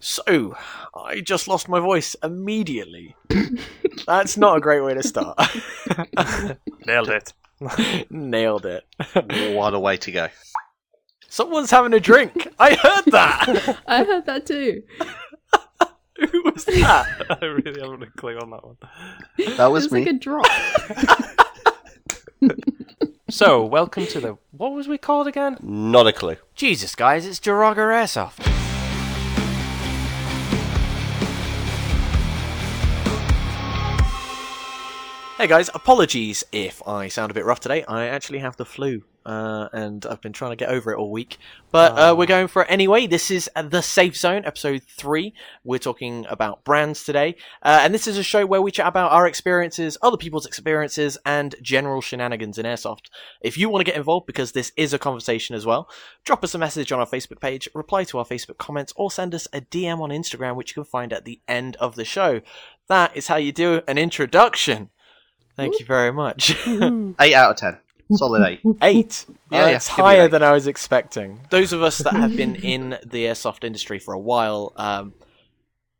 So, I just lost my voice immediately. That's not a great way to start. Nailed it. Nailed it. What a way to go. Someone's having a drink. I heard that. I heard that too. Who was that? I really haven't a clue on that one. That It was was me. like a drop. So, welcome to the. What was we called again? Not a clue. Jesus, guys, it's Georaga Airsoft. Hey guys, apologies if I sound a bit rough today. I actually have the flu, uh, and I've been trying to get over it all week. But uh, we're going for it anyway. This is the Safe Zone, episode three. We're talking about brands today, uh, and this is a show where we chat about our experiences, other people's experiences, and general shenanigans in airsoft. If you want to get involved, because this is a conversation as well, drop us a message on our Facebook page, reply to our Facebook comments, or send us a DM on Instagram, which you can find at the end of the show. That is how you do an introduction. Thank you very much. Eight out of ten. Solid eight. Eight. Yeah, yeah, it's give me higher eight. than I was expecting. Those of us that have been in the airsoft industry for a while, um,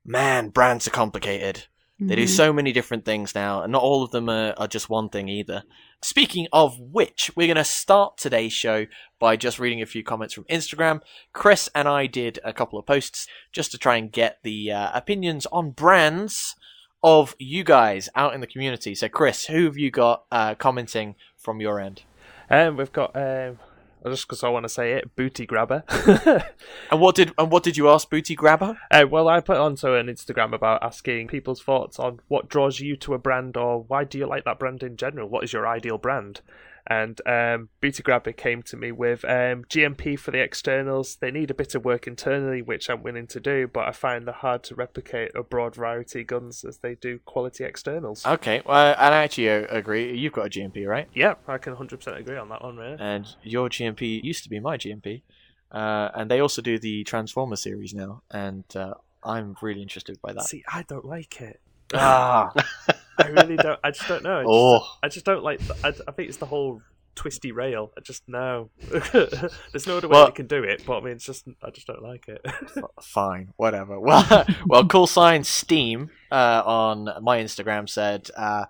man, brands are complicated. They do so many different things now, and not all of them are, are just one thing either. Speaking of which, we're going to start today's show by just reading a few comments from Instagram. Chris and I did a couple of posts just to try and get the uh, opinions on brands of you guys out in the community. So, Chris, who have you got uh, commenting from your end? Um, we've got. Um, just because I want to say it, booty grabber. And what did and what did you ask, Booty Grabber? Uh, well, I put onto an Instagram about asking people's thoughts on what draws you to a brand or why do you like that brand in general? What is your ideal brand? And um, Beauty Grabber came to me with um, G&P for the externals. They need a bit of work internally, which I'm willing to do, but I find they're hard to replicate a broad variety of guns as they do quality externals. Okay, well, and I actually uh, agree. You've got a G&P, right? yeah, I can 100% agree on that one, really. And your G&P used to be my G&P, uh, and they also do the Transformer series now, and uh, I'm really interested by that. See, I don't like it. Ah, I really don't. I just don't know. I just, Oh. I just don't like. I, I think it's the whole twisty rail. I just no. There's no other way Well- they can do it, but I mean, it's just I just don't like it. fine, whatever. Well, well, cool sign Steam uh, on my Instagram said. Uh,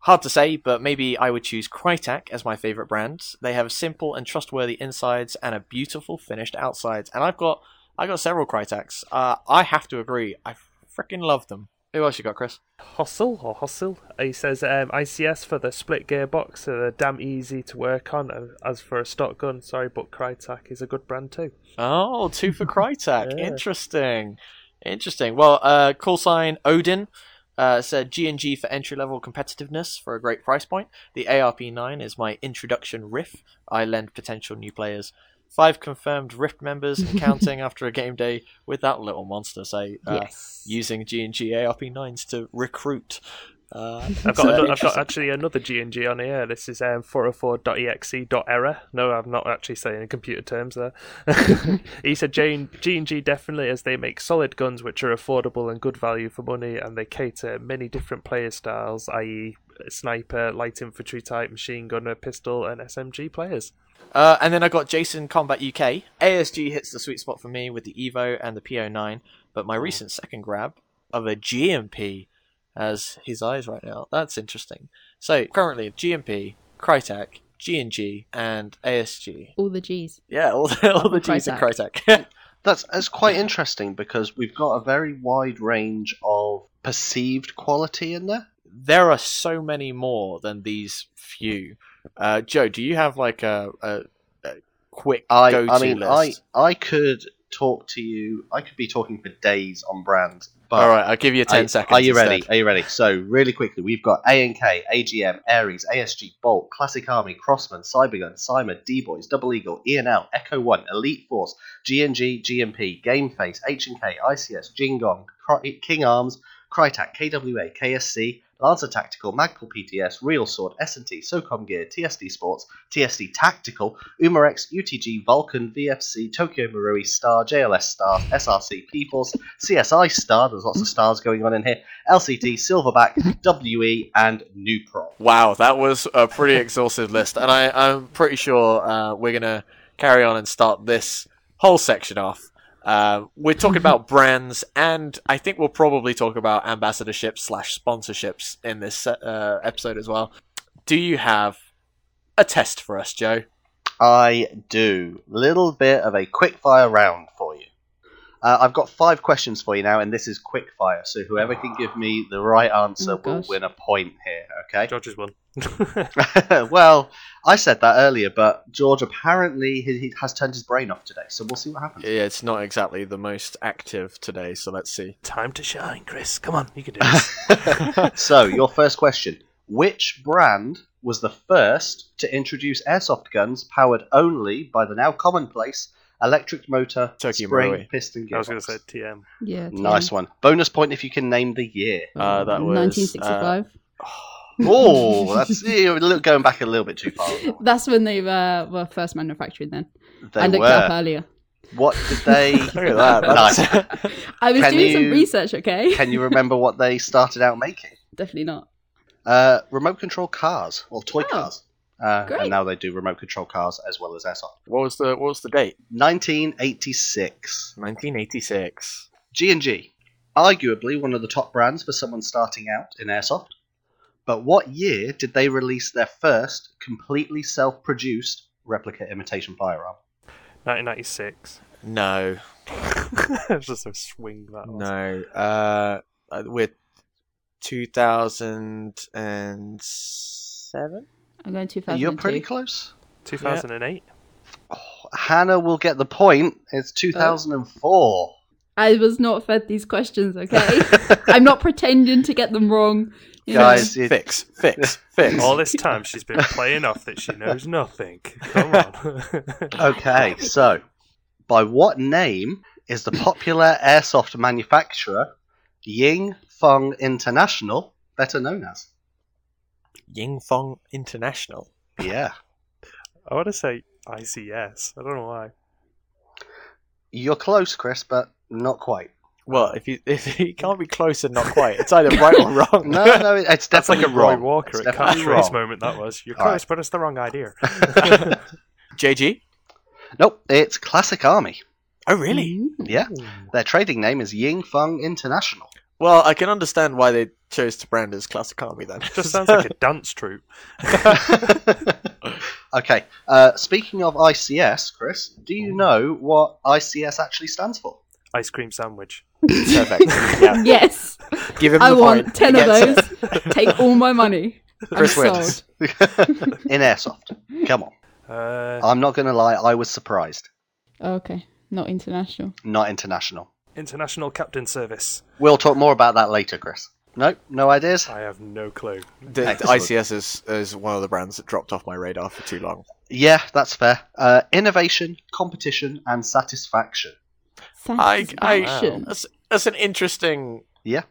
Hard to say, but maybe I would choose Krytac as my favorite brand. They have simple and trustworthy insides and a beautiful finished outsides. And I've got I got several Krytac's. Uh, I have to agree. I freaking love them. Who else you got, Chris? Hustle or Hustle? He says um, ICS for the split gearbox. So they're damn easy to work on. And As for a stock gun, sorry, but Krytac is a good brand too. Oh, two for Krytac. Yeah. Interesting. Interesting. Well, uh, call sign Odin uh, said G&G for entry-level competitiveness for a great price point. The ARP9 is my introduction riff. I lend potential new players. Five confirmed Rift members and counting after a game day with that little monster, say, uh, yes. using G&G ARP9s to recruit. Uh, I've got, so ano- I've got actually another G and G on here. This is um, 404.exe.error. No, I'm not actually saying in computer terms there. he said G and G definitely as they make solid guns which are affordable and good value for money, and they cater many different player styles, i.e., sniper, light infantry type, machine gunner, pistol, and SMG players. Uh, and then I got Jason Combat UK. ASG hits the sweet spot for me with the Evo and the PO9, but my recent second grab of a G&P has his eyes right now. That's interesting. So currently G&P, Krytac, G&G, and ASG. All the G's. Yeah, all the, all the G's in Krytac. That's that's quite interesting because we've got a very wide range of perceived quality in there. there are so many more than these few. Uh, Joe, do you have like a, a, a quick I go-to I mean list? I I could talk to you. I could be talking for days on brands. But All right, I'll give you ten Are- seconds. Are you instead. ready? Are you ready? So, really quickly, we've got A&K, AGM, Ares, ASG, Bolt, Classic Army, Crosman, Cybergun, CYMA, D-Boys, Double Eagle, E&L, Echo One, Elite Force, G&G, G&P, Gameface, H&K, ICS, Jingong, King Arms, Krytac, KWA, KSC, Lancer Tactical, Magpul PTS, Real Sword, S&T, SOCOM Gear, TSD Sports, TSD Tactical, Umarex, UTG, Vulcan, VFC, Tokyo Marui, Star, JLS Star, SRC, P-Force, CSI Star, there's lots of stars going on in here, LCT, Silverback, WE, and Nupro. Wow, that was a pretty exhaustive list, and I, I'm pretty sure uh, we're gonna carry on and start this whole section off Uh, we're talking about brands, and I think we'll probably talk about ambassadorships slash sponsorships in this uh, episode as well. Do you have a test for us, Joe? I do. Little bit of a quick fire round for you. Uh, I've got five questions for you now, and this is quick fire. So whoever can give me the right answer Oh, will gosh. win a point here. Okay. George is one. well, I said that earlier, but George apparently he, he has turned his brain off today. So we'll see what happens. Yeah, it's not exactly the most active today, so let's see. Time to shine, Chris. Come on, you can do this. so your first question: Which brand was the first to introduce airsoft guns powered only by the now commonplace electric motor, Tokyo spring, Marui. piston I was going to say TM. Yeah. Nice one. Bonus point if you can name the year. Uh, that was, 1965. Oh, that's you're going back a little bit too far. That's when they uh, were first manufactured. Then They I looked it up were. earlier. What did they? Look at that. nice. I was Can doing you- some research. Okay. Can you remember what they started out making? Definitely not. Uh, remote control cars or toy Oh, cars. Uh, great. and now they do remote control cars as well as airsoft. what was the what was the date? 1986. 1986. G&G, arguably one of the top brands for someone starting out in airsoft. But what year did they release their first completely self-produced replica imitation firearm? 1996. No, it's just a swing that was. no. Uh, uh, we're 2007. I'm going 2002. You're pretty close. 2008. Oh, Hannah will get the point. It's 2004. I was not fed these questions. Okay. I'm not pretending to get them wrong. you know. Guys, it- Fix, fix, fix. All this time she's been playing off that she knows nothing. Come on. Okay, so by what name is the popular airsoft manufacturer Ying Feng International better known as? Ying Fong International. Yeah, I want to say ICS. I don't know why. you're close, Chris, but not quite. Well, if you if you can't be close and not quite, it's either right or wrong. No, no, it's That's like definitely a Roy wrong. Walker It's at definitely catchphrase wrong. moment. That was. You're All close, right. but it's the wrong idea. JG. Nope, it's Classic Army. Oh, really? Yeah, their trading name is Ying Feng International. Well, I can understand why they chose to brand as Classic Army then. Just sounds like a dance troupe. okay, uh, speaking of ICS, Chris, do you know what ICS actually stands for? Ice cream sandwich. perfect. Yeah, Yes. give him the money. I the want point. ten of gets those. Take all my money. I'm Chris sold. wins. In airsoft. Come on. Uh, I'm not going to lie, I was surprised. Okay. Not international. Not international. International Captain Service. We'll talk more about that later, Chris. Nope, no ideas? I have no clue. The, the ICS is, is one of the brands that dropped off my radar for too long. Yeah, that's fair. Uh, innovation, competition, and satisfaction. I, I, Satisfaction. that's, that's an interesting. Yeah.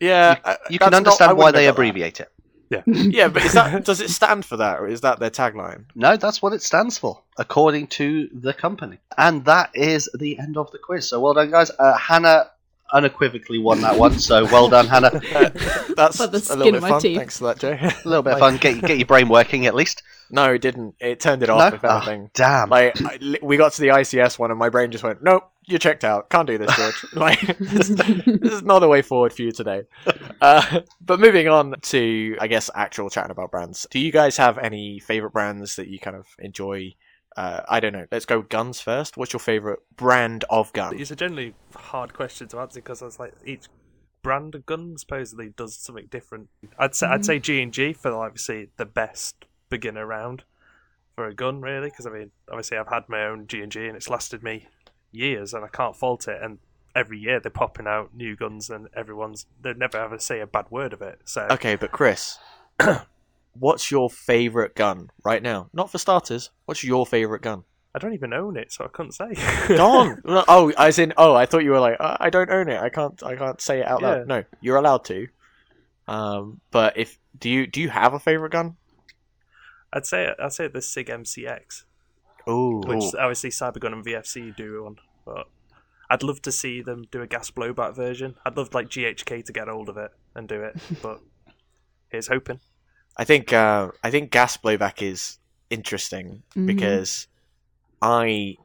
Yeah, You, uh, you can understand I why they have got that. abbreviate it. Yeah. Yeah, but is that does it stand for that, or is that their tagline? No, that's what it stands for, according to the company. And that is the end of the quiz. So well done, guys. Uh, Hannah unequivocally won that one, so well done, Hannah. That's a little bit fun. teeth. Thanks for that, Joe. A little bit of fun. Get, get your brain working at least. no, it didn't. It turned it No? off. If Oh, anything, damn. like I, we got to the ICS one, and my brain just went, "Nope, you're checked out. Can't do this, George. like this, this is not the way forward for you today." Uh, but moving on to, I guess, actual chatting about brands. Do you guys have any favorite brands that you kind of enjoy? Uh, I don't know. Let's go guns first. What's your favorite brand of gun? These are generally hard questions to answer because it's like each brand of gun supposedly does something different. I'd say I'd say G and G for obviously the best beginner round for a gun, really. Because I mean, obviously I've had my own G and G and it's lasted me years, and I can't fault it. And every year they're popping out new guns, and everyone's they never ever say a bad word of it. So Okay, but Chris, what's your favorite gun right now? Not for starters. What's your favorite gun? I don't even own it, so I couldn't say. Go on. Oh, as in, oh, I thought you were like, uh, I don't own it. I can't. I can't say it out loud. Yeah. No, you're allowed to. Um, but if do you do you have a favorite gun? I'd say I'd say the Sig MCX. Ooh, which obviously Cybergun and VFC do one, but I'd love to see them do a gas blowback version. I'd love like GHK to get hold of it and do it, but here's hoping. I think uh, I think gas blowback is interesting Mhm. because I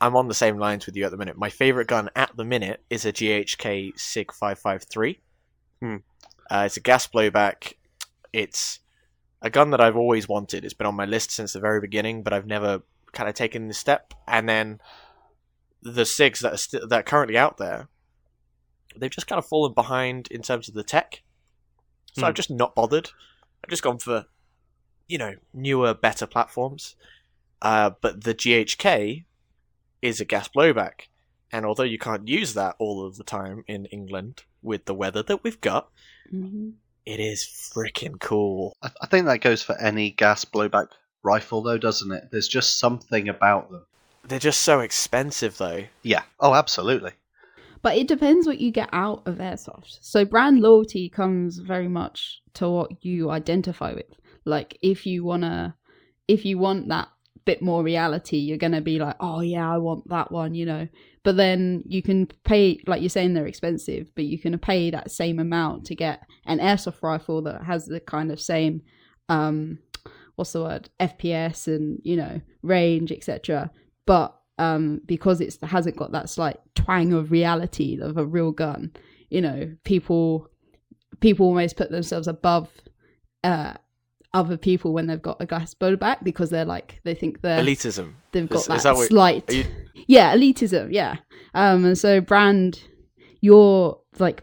I'm on the same lines with you at the minute. My favorite gun at the minute is a GHK Sig 553. Hmm. Uh, it's a gas blowback. It's a gun that I've always wanted. It's been on my list since the very beginning, but I've never kind of taken the step. And then the Sigs that are st- that are currently out there, they've just kind of fallen behind in terms of the tech. So Hmm. I've just not bothered. I've just gone for, you know, newer, better platforms. Uh, but the GHK is a gas blowback. And although you can't use that all of the time in England with the weather that we've got, Mhm. it is freaking cool. I, I think that goes for any gas blowback rifle, though, doesn't it? There's just something about them. They're just so expensive, though. Yeah. Oh, absolutely. But it depends what you get out of airsoft. So brand loyalty comes very much to what you identify with. Like if you wanna, if you want that bit more reality, you're gonna be like, oh yeah, I want that one, you know. But then you can pay, like you're saying, they're expensive, but you can pay that same amount to get an airsoft rifle that has the kind of same, um, what's the word, FPS and you know range, etc. But um, because it hasn't got that slight twang of reality of a real gun, you know, people people almost put themselves above uh, other people when they've got a glass gas back because they're like they think they're Elitism. they've got Is- that, is that slight you- yeah elitism yeah um and so brand your like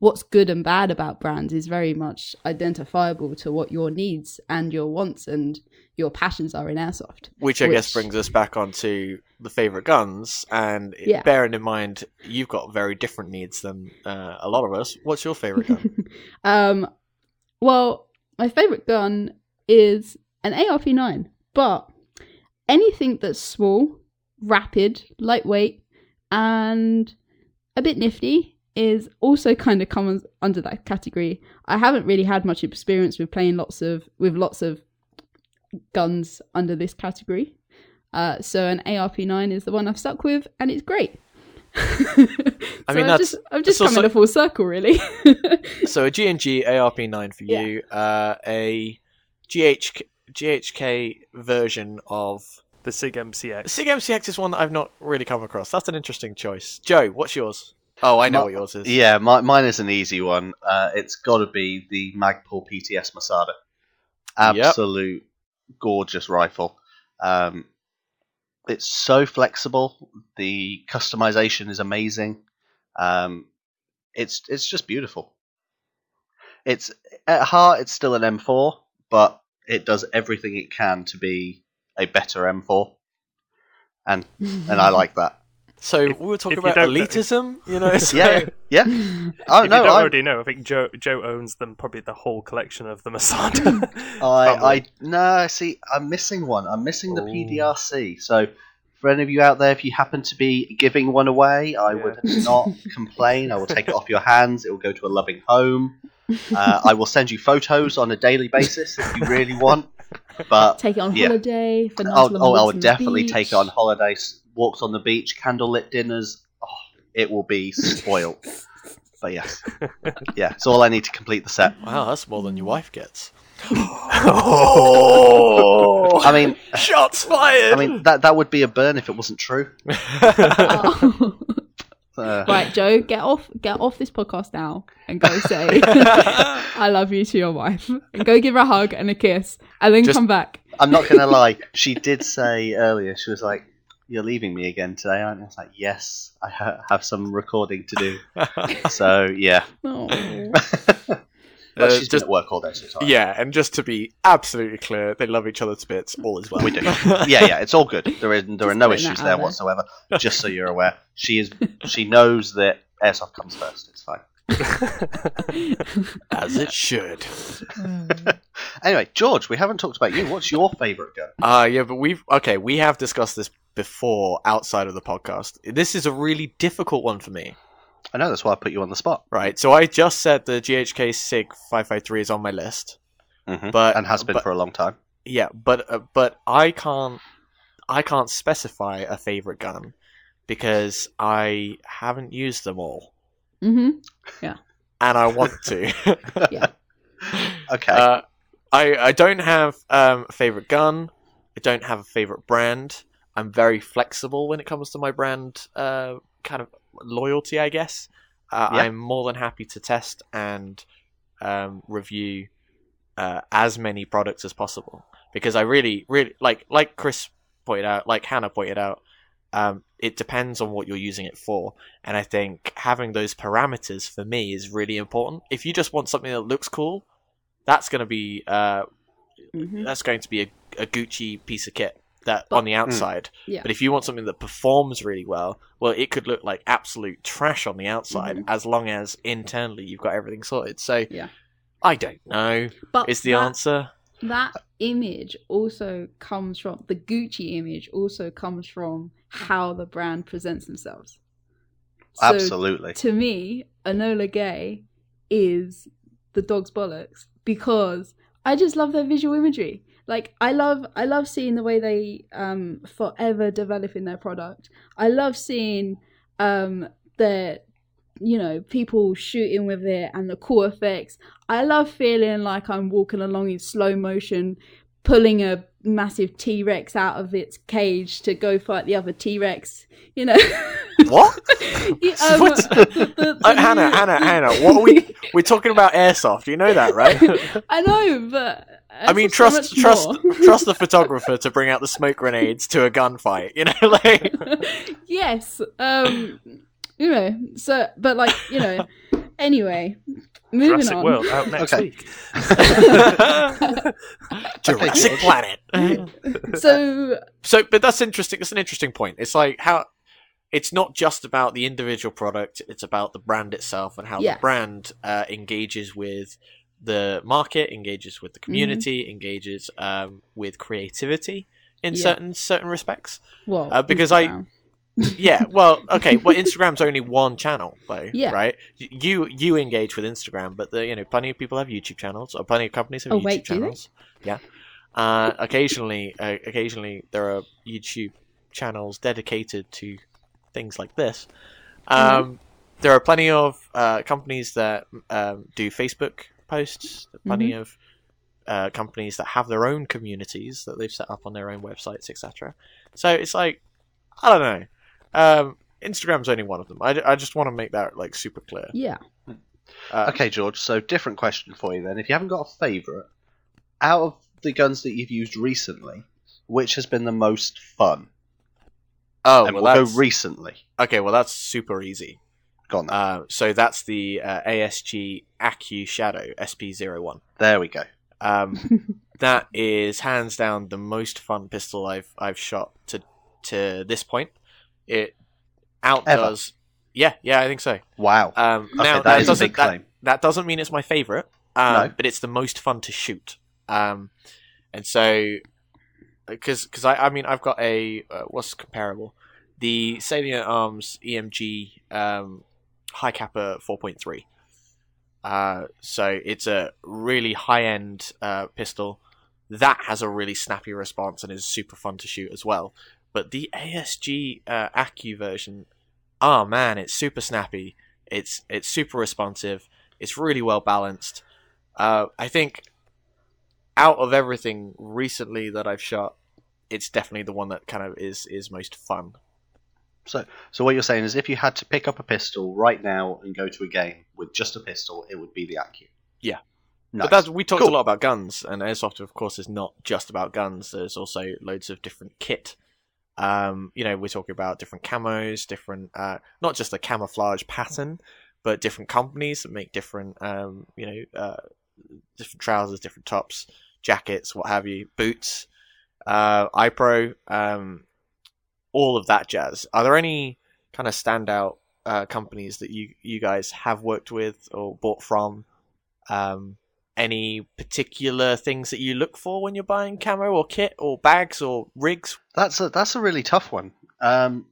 what's good and bad about brands is very much identifiable to what your needs and your wants and your passions are in airsoft Which I guess brings us back onto the favorite guns, and Yeah. bearing in mind you've got very different needs than uh, a lot of us. What's your favorite gun? um well my favorite gun is an ARP9 but anything that's small rapid lightweight and a bit nifty is also kind of comes under that category i haven't really had much experience with playing lots of with lots of guns under this category uh, so an arp9 is the one i've stuck with and it's great I So mean, I'm that's- just, I'm just that's coming also- a full circle, really. so a G&G ARP9 for Yeah. you, uh, a GHK, GHK version of The Sig MCX. Sig MCX is one that I've not really come across. That's an interesting choice. Joe, what's yours? Oh, I know My- what yours is. Yeah, my, mine is an easy one. Uh, it's got to be the Magpul PTS Masada. Absolute gorgeous rifle. Um, it's so flexible. The customization is amazing. Um, it's it's just beautiful. It's at heart, it's still an M4, but it does everything it can to be a better M4, and and I like that. So we were talking if you about don't know- elitism, you know? so- Yeah, yeah. Oh if no, you don't I, already know, I think Joe Joe owns them probably the whole collection of the Masada. I, I no, see, I'm missing one. I'm missing the Ooh. PDRC. So, for any of you out there, if you happen to be giving one away, I Yeah. would not complain. I will take it off your hands. It will go to a loving home. Uh, I will send you photos on a daily basis if you really want. But Take it on Yeah. holiday for nice oh, long oh, I walks would on definitely beach. take it on holidays, walks on the beach, candlelit dinners. Oh, it will be spoiled. but yes, yeah, it's all I need to complete the set. Wow, that's more than your wife gets. oh, I mean, Shots fired! I mean that that would be a burn if it wasn't true. Oh. Uh, right, Joe, get off, get off this podcast now, and go say I love you to your wife, and go give her a hug and a kiss, and then Just- come back. I'm not gonna lie. She did say earlier. She was like, "You're leaving me again today, aren't you?" I was like, "Yes, I ha- have some recording to do." So yeah, Oh. but Uh, she's been at work all day. So it's yeah, and just to be absolutely clear, they love each other to bits. All is well. we do. Yeah, yeah, it's all good. There is there are no issues there there. whatsoever. Just so you're aware, she is. She knows that airsoft comes first. It's fine. As it should. Anyway, George, we haven't talked about you. What's your favourite gun? Uh yeah, but we've okay, we have discussed this before outside of the podcast. This is a really difficult one for me. I know that's why I put you on the spot. Right. So I just said the GHK SIG 553 is on my list. hmm But and has been but- for a long time. Yeah, but uh, but I can't I can't specify a favorite gun because I haven't used them all hmm Yeah. and I want to. Yeah. Okay. Uh, I I don't have um, a favorite gun. I don't have a favorite brand. I'm very flexible when it comes to my brand uh, kind of loyalty, I guess. Uh, Yeah. I'm more than happy to test and um, review uh, as many products as possible because I really, really like, like Chris pointed out, like Hannah pointed out. Um, it depends on what you're using it for, and I think having those parameters for me is really important. If you just want something that looks cool, that's going to be uh, Mhm. that's going to be a, a Gucci piece of kit that But- on the outside. Yeah. But if you want something that performs really well, well, it could look like absolute trash on the outside Mhm. as long as internally you've got everything sorted. So Yeah. I don't know. But Is the that, answer? that image also comes from the Gucci image also comes from how the brand presents themselves. So Absolutely. to me, Enola Gaye is the dog's bollocks because I just love their visual imagery. Like I love I love seeing the way they um forever developing their product. I love seeing um their you know, people shooting with it and the cool effects. I love feeling like I'm walking along in slow motion, pulling a massive T Rex out of its cage to go fight the other T Rex. You know, What? Yeah, um, What? the- the- Uh, the- Hannah, Hannah, Hannah. What are we? We're talking about airsoft. You know that, right? I know, but I mean, there's so trust, trust, trust the photographer to bring out the smoke grenades to a gunfight. You know, like yes, um, you know. So, but like, you know. Anyway, moving Jurassic on. World out next Okay. week. Jurassic Planet. so, So, but that's interesting. It's an interesting point. It's like how it's not just about the individual product; it's about the brand itself and how Yes. the brand uh, engages with the market, engages with the community, engages um, with creativity in Yeah. certain certain respects. well, Uh, because I- Instagram. Yeah, well, okay. Well, Instagram's only one channel, though, Yeah. right? You you engage with Instagram, but the you know plenty of people have YouTube channels, or plenty of companies have Oh, YouTube wait, channels. Yeah. Uh, occasionally, uh, occasionally there are YouTube channels dedicated to things like this. Um, Mm-hmm. There are plenty of uh, companies that um, do Facebook posts. Plenty Mm-hmm. of uh, companies that have their own communities that they've set up on their own websites, etc. So it's like I don't know. Um, Instagram's only one of them. I, I just want to make that like super clear. yeah, Uh, Okay, George. So, different question for you then. If you haven't got a favourite, out of the guns that you've used recently, which has been the most fun? Oh, and well, we'll that's go recently. okay. Well, that's super easy. Gone. Uh, so that's the uh, ASG Acu Shadow SP01. there we go. Um, that is hands down the most fun pistol I've I've shot to to this point. It outdoes. Yeah, yeah, I think so. Wow. Um, okay, now that is doesn't big that, that doesn't mean it's my favorite, um, No. but it's the most fun to shoot. Um, and so, because because I I mean I've got a uh, what's comparable, the Salient Arms EMG um, Hi-Capa four point three. Uh, so it's a really high end uh, pistol that has a really snappy response and is super fun to shoot as well. But the ASG uh, Acu version, oh man, it's super snappy. It's it's super responsive. It's really well balanced. Uh, I think out of everything recently that I've shot, it's definitely the one that kind of is is most fun. So, so what you're saying is, if you had to pick up a pistol right now and go to a game with just a pistol, it would be the Acu. Yeah. Nice. But that's, we talked Cool. a lot about guns, and airsoft, of course, is not just about guns. There's also loads of different kit. Um, you know, we're talking about different camos, different, uh, not just the camouflage pattern, but different companies that make different, um, you know, uh, different trousers, different tops, jackets, what have you, boots, uh, eye pro, um, all of that jazz. Are there any kind of standout uh, companies that you you guys have worked with or bought from? Um, any particular things that you look for when you're buying camo or kit or bags or rigs? That's a that's a really tough one. Um,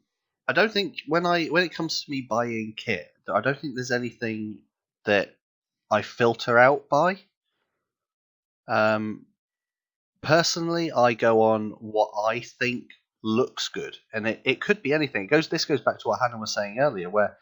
I don't think when I when it comes to me buying kit, I don't think there's anything that I filter out by. Um, personally, I go on what I think looks good, and it, it could be anything. It goes this goes back to what Hannah was saying earlier, where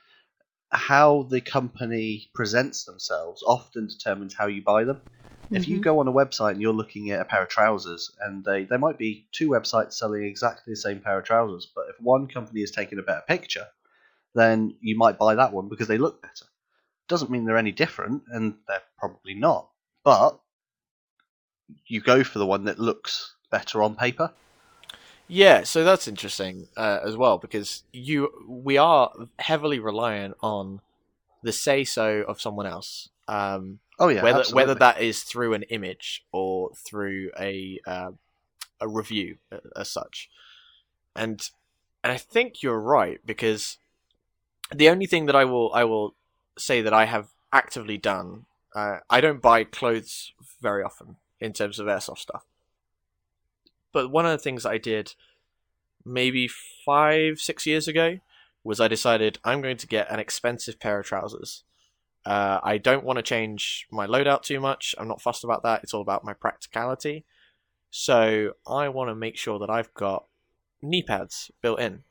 how the company presents themselves often determines how you buy them. If you Mhm. go on a website and you're looking at a pair of trousers, and they there might be two websites selling exactly the same pair of trousers, but if one company is taking a better picture, then you might buy that one because they look better. Doesn't mean they're any different, and they're probably not. But you go for the one that looks better on paper. Yeah, so that's interesting uh, as well because you we are heavily reliant on the say so of someone else. Um, Oh yeah, whether absolutely. whether that is through an image or through a uh, a review uh, as such, and and I think you're right because the only thing that I will I will say that I have actively done uh, I don't buy clothes very often in terms of airsoft stuff, but one of the things I did maybe five six years ago was I decided I'm going to get an expensive pair of trousers. Uh, I don't want to change my loadout too much. I'm not fussed about that. It's all about my practicality. So I want to make sure that I've got knee pads built in.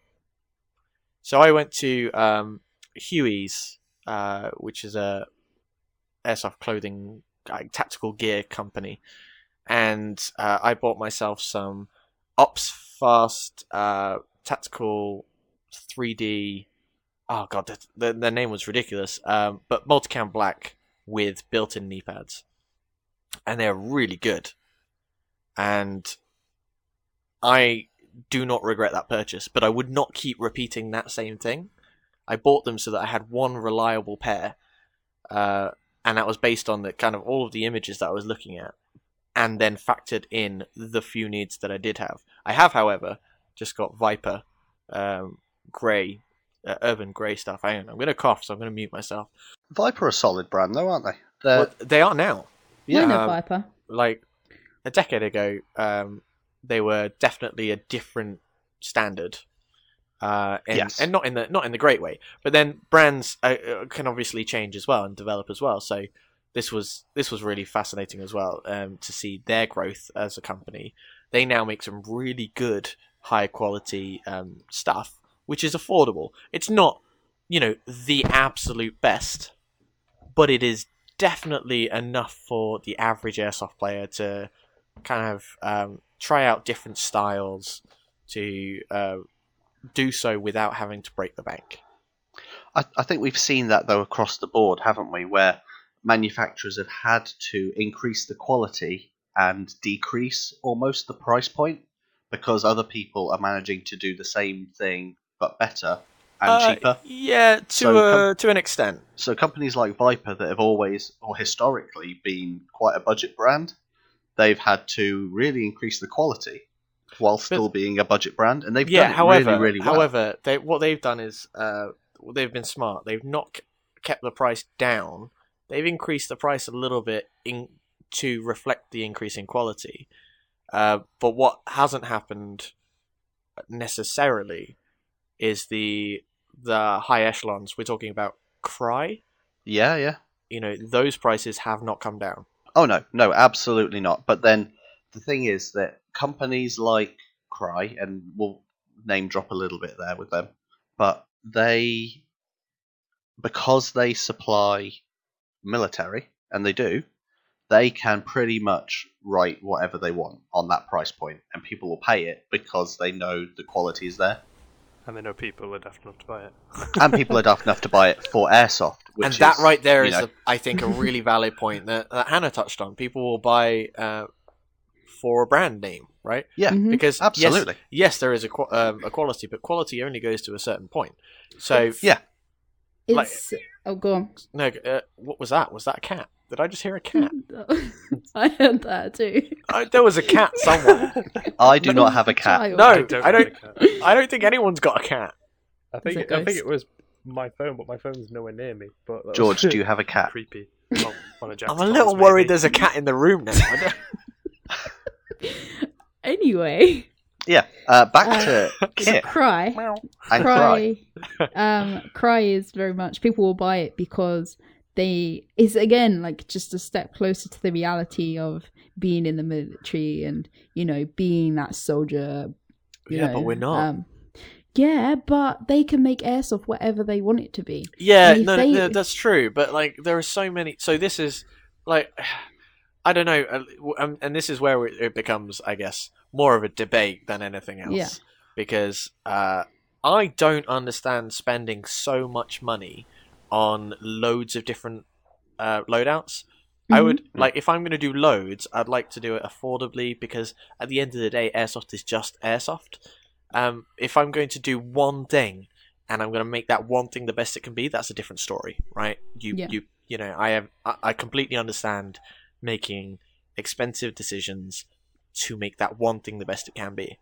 So I went to um, Huey's, uh, which is a airsoft clothing like, tactical gear company, and uh, I bought myself some Ops Fast uh, tactical 3D oh god, the, the, their name was ridiculous. Um, but multicam black with built-in knee pads, and they're really good. And I do not regret that purchase, but I would not keep repeating that same thing. I bought them so that I had one reliable pair, uh, and that was based on the kind of all of the images that I was looking at, and then factored in the few needs that I did have. I have, however, just got Viper um, Grey uh, urban grey stuff. I am. I'm going to cough, so I'm going to mute myself. Viper are a solid brand, though, aren't they? They're, Well, they are now. Yeah, no um, Viper. Like a decade ago, um, they were definitely a different standard. Uh, and, Yes. and not in the not in the great way. But then brands uh, uh, can obviously change as well and develop as well. So this was this was really fascinating as well um, to see their growth as a company. They now make some really good high quality um, stuff, which is affordable. It's not you know the absolute best, but it is definitely enough for the average airsoft player to kind of um, try out different styles to uh, do so without having to break the bank. I, I think we've seen that though across the board, haven't we? Where manufacturers have had to increase the quality and decrease almost the price point because other people are managing to do the same thing but better and Uh, cheaper. Yeah, to So a to an extent. So companies like Viper that have always or historically been quite a budget brand, they've had to really increase the quality while still being a budget brand, and they've yeah, however, really, really well. however, they, what they've done is uh, they've been smart. They've not kept the price down. They've increased the price a little bit in to reflect the increase in quality. Uh, but what hasn't happened necessarily is the the high echelons. We're talking about Crye. yeah, yeah. You know, those prices have not come down. Oh no, no, absolutely not. But then the thing is that companies like Crye, and we'll name drop a little bit there with them, but they, because they supply military, and they do, they can pretty much write whatever they want on that price point, and people will pay it because they know the quality is there, And they know people are daft enough to buy it. and people are daft enough to buy it for airsoft. Which and that is, right there you is, know, a, I think, a really valid point that, that Hannah touched on. People will buy uh, for a brand name, right? yeah, Mhm. Because absolutely. yes, there is a, um, a quality, but quality only goes to a certain point. So Yeah. Like- It's oh, go on. no, uh, what was that? Was that a cat? Did I just hear a cat? I heard that too. I, there was a cat somewhere. I do not have a cat. Child. No, I don't. I don't- think I- I don't think anyone's got a cat. I think It's a I think it was my phone, but my phone's nowhere near me. But George, do you have a cat? creepy? Well, one of Jack's I'm a little worried maybe. there's a cat in the room now. I don't- Anyway, Yeah. Uh, back Uh, to Kit Crye. and Crye. Crye um Crye is very much people will buy it because they is again like just a step closer to the reality of being in the military and you know being that soldier you Yeah, know, but we're not. um, yeah but they can make airsoft whatever they want it to be Yeah, no, they- no, that's true. But like, there are so many. So this is like, I don't know, uh, um, and this is where it it becomes, I guess, more of a debate than anything else. Yeah. Because uh, I don't understand spending so much money on loads of different uh, loadouts. I Mhm. would like if I'm going to do loads, I'd like to do it affordably because at the end of the day, airsoft is just airsoft. Um, if I'm going to do one thing and I'm going to make that one thing the best it can be, that's a different story, right? You Yeah. you you know, I have I, I completely understand making expensive decisions to make that one thing the best it can be.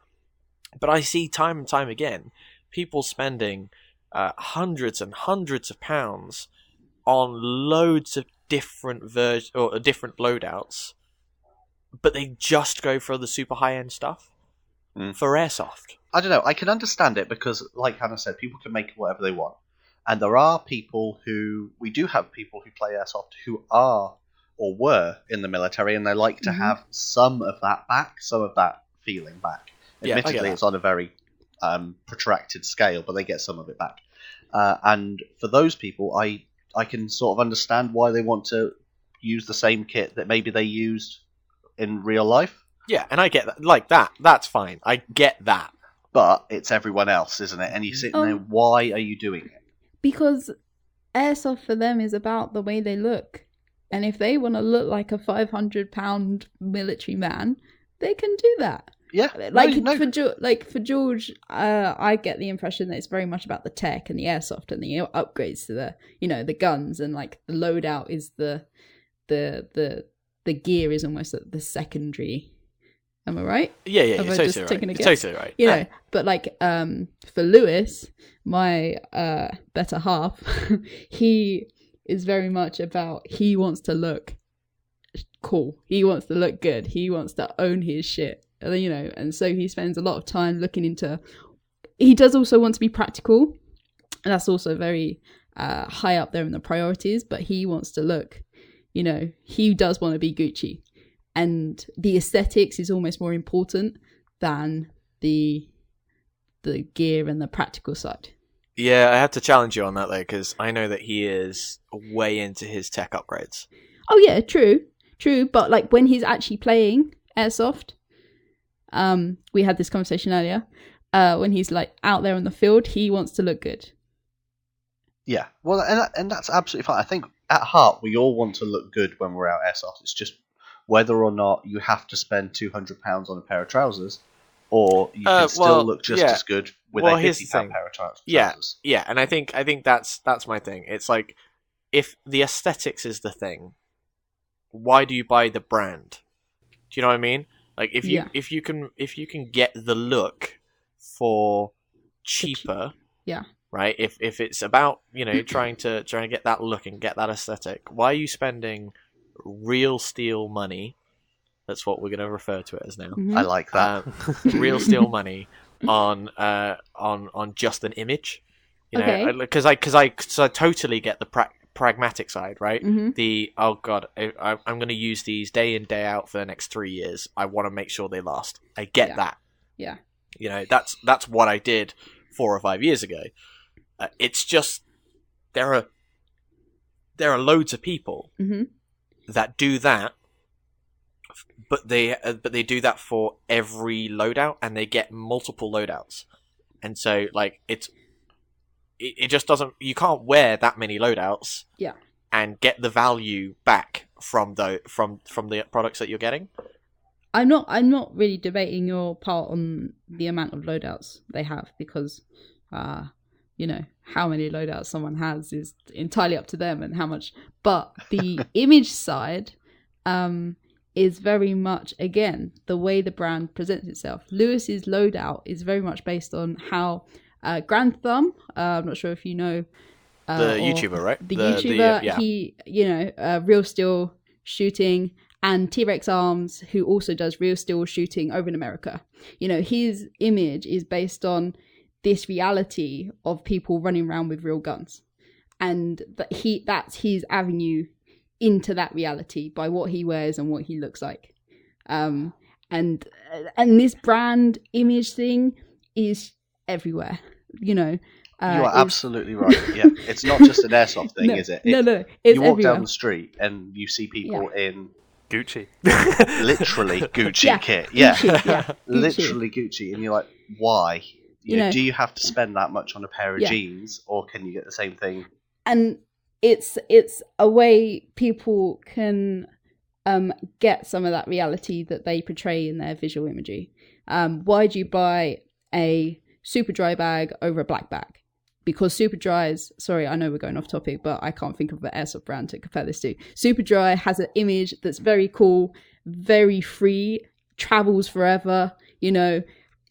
But I see time and time again people spending uh, hundreds and hundreds of pounds on loads of different ver- or uh, different loadouts, but they just go for the super high end stuff Mm. for airsoft. I don't know. I can understand it because, like Hannah said, people can make whatever they want, and there are people who we do have people who play airsoft who are or were in the military, and they like to Mhm. have some of that back, some of that feeling back. Yeah, Admittedly, it's on a very um, protracted scale, but they get some of it back. Uh, and for those people, I I can sort of understand why they want to use the same kit that maybe they used in real life, Yeah, and I get that. Like that, that's fine. I get that. but it's everyone else, isn't it? And you're sitting there, Um, why are you doing it? because airsoft for them is about the way they look and if they want to look like a 500 pound military man they can do that Yeah, like no, no. for George, like for George, uh, I get the impression that it's very much about the tech and the airsoft and the upgrades to the you know the guns and like the loadout is the the the the gear is almost the secondary. Am I right? Yeah, yeah, Have you're totally right. You're totally right. You know, but like um for Lewis, my uh better half, he is very much about he wants to look cool. He wants to look good. He wants to own his shit. You know, and so he spends a lot of time looking into. He does also want to be practical, and that's also very uh, high up there in the priorities. But he wants to look, you know, he does want to be Gucci, and the aesthetics is almost more important than the the gear and the practical side. Yeah, I have to challenge you on that though, because I know that he is way into his tech upgrades. Oh yeah, true, true. But like when he's actually playing airsoft, um, we had this conversation earlier. Uh, when he's like out there on the field, he wants to look good. Yeah, well, and that- and that's absolutely fine. I think at heart we all want to look good when we're out airsoft. It's just whether or not you have to spend two hundred pounds on a pair of trousers, or you can Uh, still well, look just yeah. as good with Well, a here's the fifty pound pair of trousers. Yeah. Yeah, and I think I think that's that's my thing. It's like if the aesthetics is the thing, why do you buy the brand? Do you know what I mean? Like if you Yeah. if you can if you can get the look for cheaper, yeah. right? If if it's about you know trying to trying to get that look and get that aesthetic, why are you spending real steel money? That's what we're going to refer to it as now. Mhm. I like that. Um, real steel money on uh on on just an image you know because i because i cause i totally get the pra- pragmatic side right Mhm. the oh god I, I, i'm going to use these day in day out for the next three years i want to make sure they last i get Yeah. that Yeah. you know that's that's what i did four or five years ago uh, it's just there are there are loads of people Mhm. that do that but they uh, but they do that for every loadout and they get multiple loadouts and so like it's it, it just doesn't you can't wear that many loadouts Yeah. and get the value back from the from from the products that you're getting I'm not. I'm not really debating your part on the amount of loadouts they have because, uh, you know, how many loadouts someone has is entirely up to them and how much. But the image side, um, is very much again the way the brand presents itself. Lewis's loadout is very much based on how uh, Garand Thumb. Uh, I'm not sure if you know uh, the youtuber right the, the YouTuber, uh, yeah he, you know, uh, real steel shooting, and T Rex Arms, who also does real steel shooting over in America. You know, his image is based on this reality of people running around with real guns, and that he that's his avenue into that reality by what he wears and what he looks like. Um, and and this brand image thing is everywhere. You know, uh, you are it's- absolutely right. Yeah, it's not just an airsoft thing, no, is it? No, It- no, it's you walk everywhere. down the street and you see people in Gucci. literally Gucci Yeah, kit. Yeah, Gucci, yeah, Gucci. literally Gucci, and you're like, why? You, You know, know- do you have to spend that much on a pair of Yeah. jeans, or can you get the same thing? and it's it's a way people can um get some of that reality that they portray in their visual imagery. Um why do you buy a Superdry bag over a black bag? Because Superdry's sorry i know we're going off topic but i can't think of an airsoft brand to compare this to. Superdry has an image that's very cool very free travels forever you know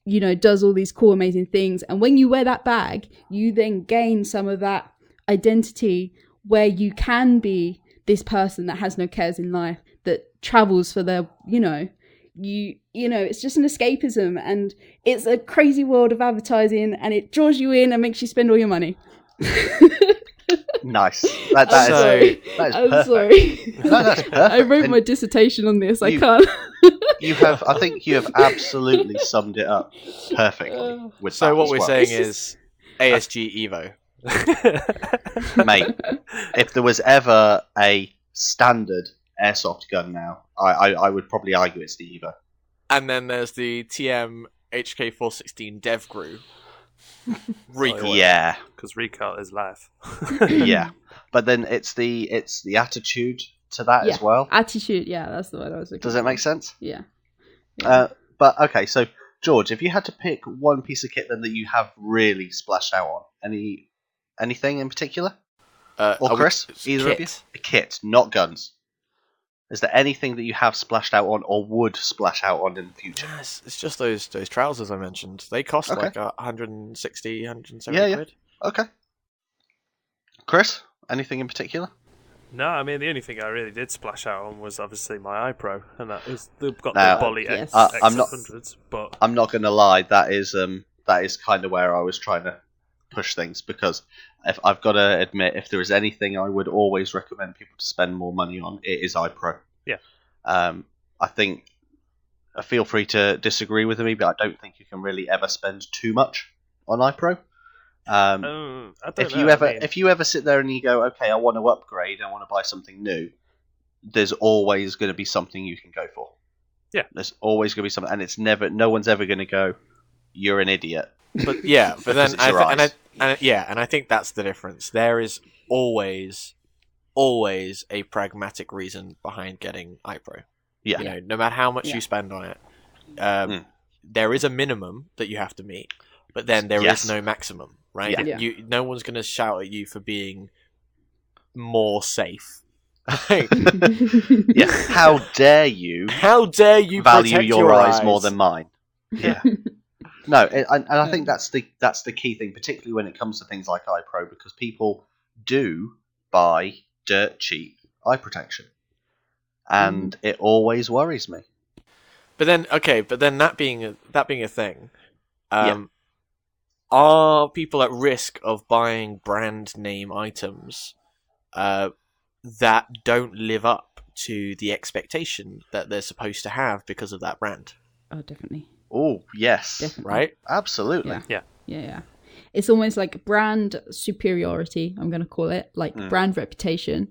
you know does all these cool amazing things. And when you wear that bag you then gain some of that identity where you can be this person that has no cares in life that travels for their you know you you know it's just an escapism and it's a crazy world of advertising and it draws you in and makes you spend all your money Nice. That, that I'm is, sorry. that is I'm perfect. sorry. No, that's perfect. I wrote And my dissertation on this. I can't. You have, I think, you have absolutely summed it up perfectly. Uh, With So what we're well. saying is ASG Evo. mate, if there was ever a standard airsoft gun now, I, I, I would probably argue it's the Evo. And then there's the TM HK416 DEVGRU. Recoil. Yeah, Because recoil is life. yeah. But then it's the it's the attitude to that Yeah. as well. Attitude. Yeah, that's the word I was looking Does for. it make sense? Yeah. Uh, but okay, so George, if you had to pick one piece of kit then that you have really splashed out on, any anything in particular? Uh, Or are we- Chris, either of you? A kit, not guns. Is there anything that you have splashed out on or would splash out on in the future? Yeah, it's, it's just those those trousers I mentioned. They cost Okay. like a 160, 170 Yeah, yeah. quid. Okay. Chris, anything in particular? No, I mean the only thing I really did splash out on was obviously my eye pro, and that was they've got Now- the Bolly Yes. X, Uh, I'm not- but I'm not going to lie. That is um that is kind of where I was trying to push things because if I've got to admit, if there is anything I would always recommend people to spend more money on, it is eye pro. Yeah. Um, I think. Uh, feel free to disagree with me, but I don't think you can really ever spend too much on eye pro. Um, um, I don't if know, you I ever mean- if you ever sit there and you go, okay, I want to upgrade, I want to buy something new, there's always going to be something you can go for. Yeah. There's always going to be something, and it's never, no one's ever going to go, you're an idiot. But yeah, but then I th- and I, eyes. and yeah, and I think that's the difference. There is always, always a pragmatic reason behind getting eye pro. Yeah. You know, no matter how much Yeah. you spend on it, um, Mm. there is a minimum that you have to meet, but then there is Yes. no maximum, right? Yeah. Yeah. You, no one's going to shout at you for being more safe. Yeah. How dare you How dare you value protect your, your eyes, more than mine? Yeah. no, and, and I think that's the that's the key thing, particularly when it comes to things like eye pro, because people do buy dirt cheap eye protection, and Mm. it always worries me. But then, okay, but then that being a, that being a thing, um, are people at risk of buying brand name items uh, that don't live up to the expectation that they're supposed to have because of that brand, oh, definitely. Oh yes, Definitely. right? absolutely. Yeah. Yeah, yeah. It's almost like brand superiority, I'm going to call it, like Mm. brand reputation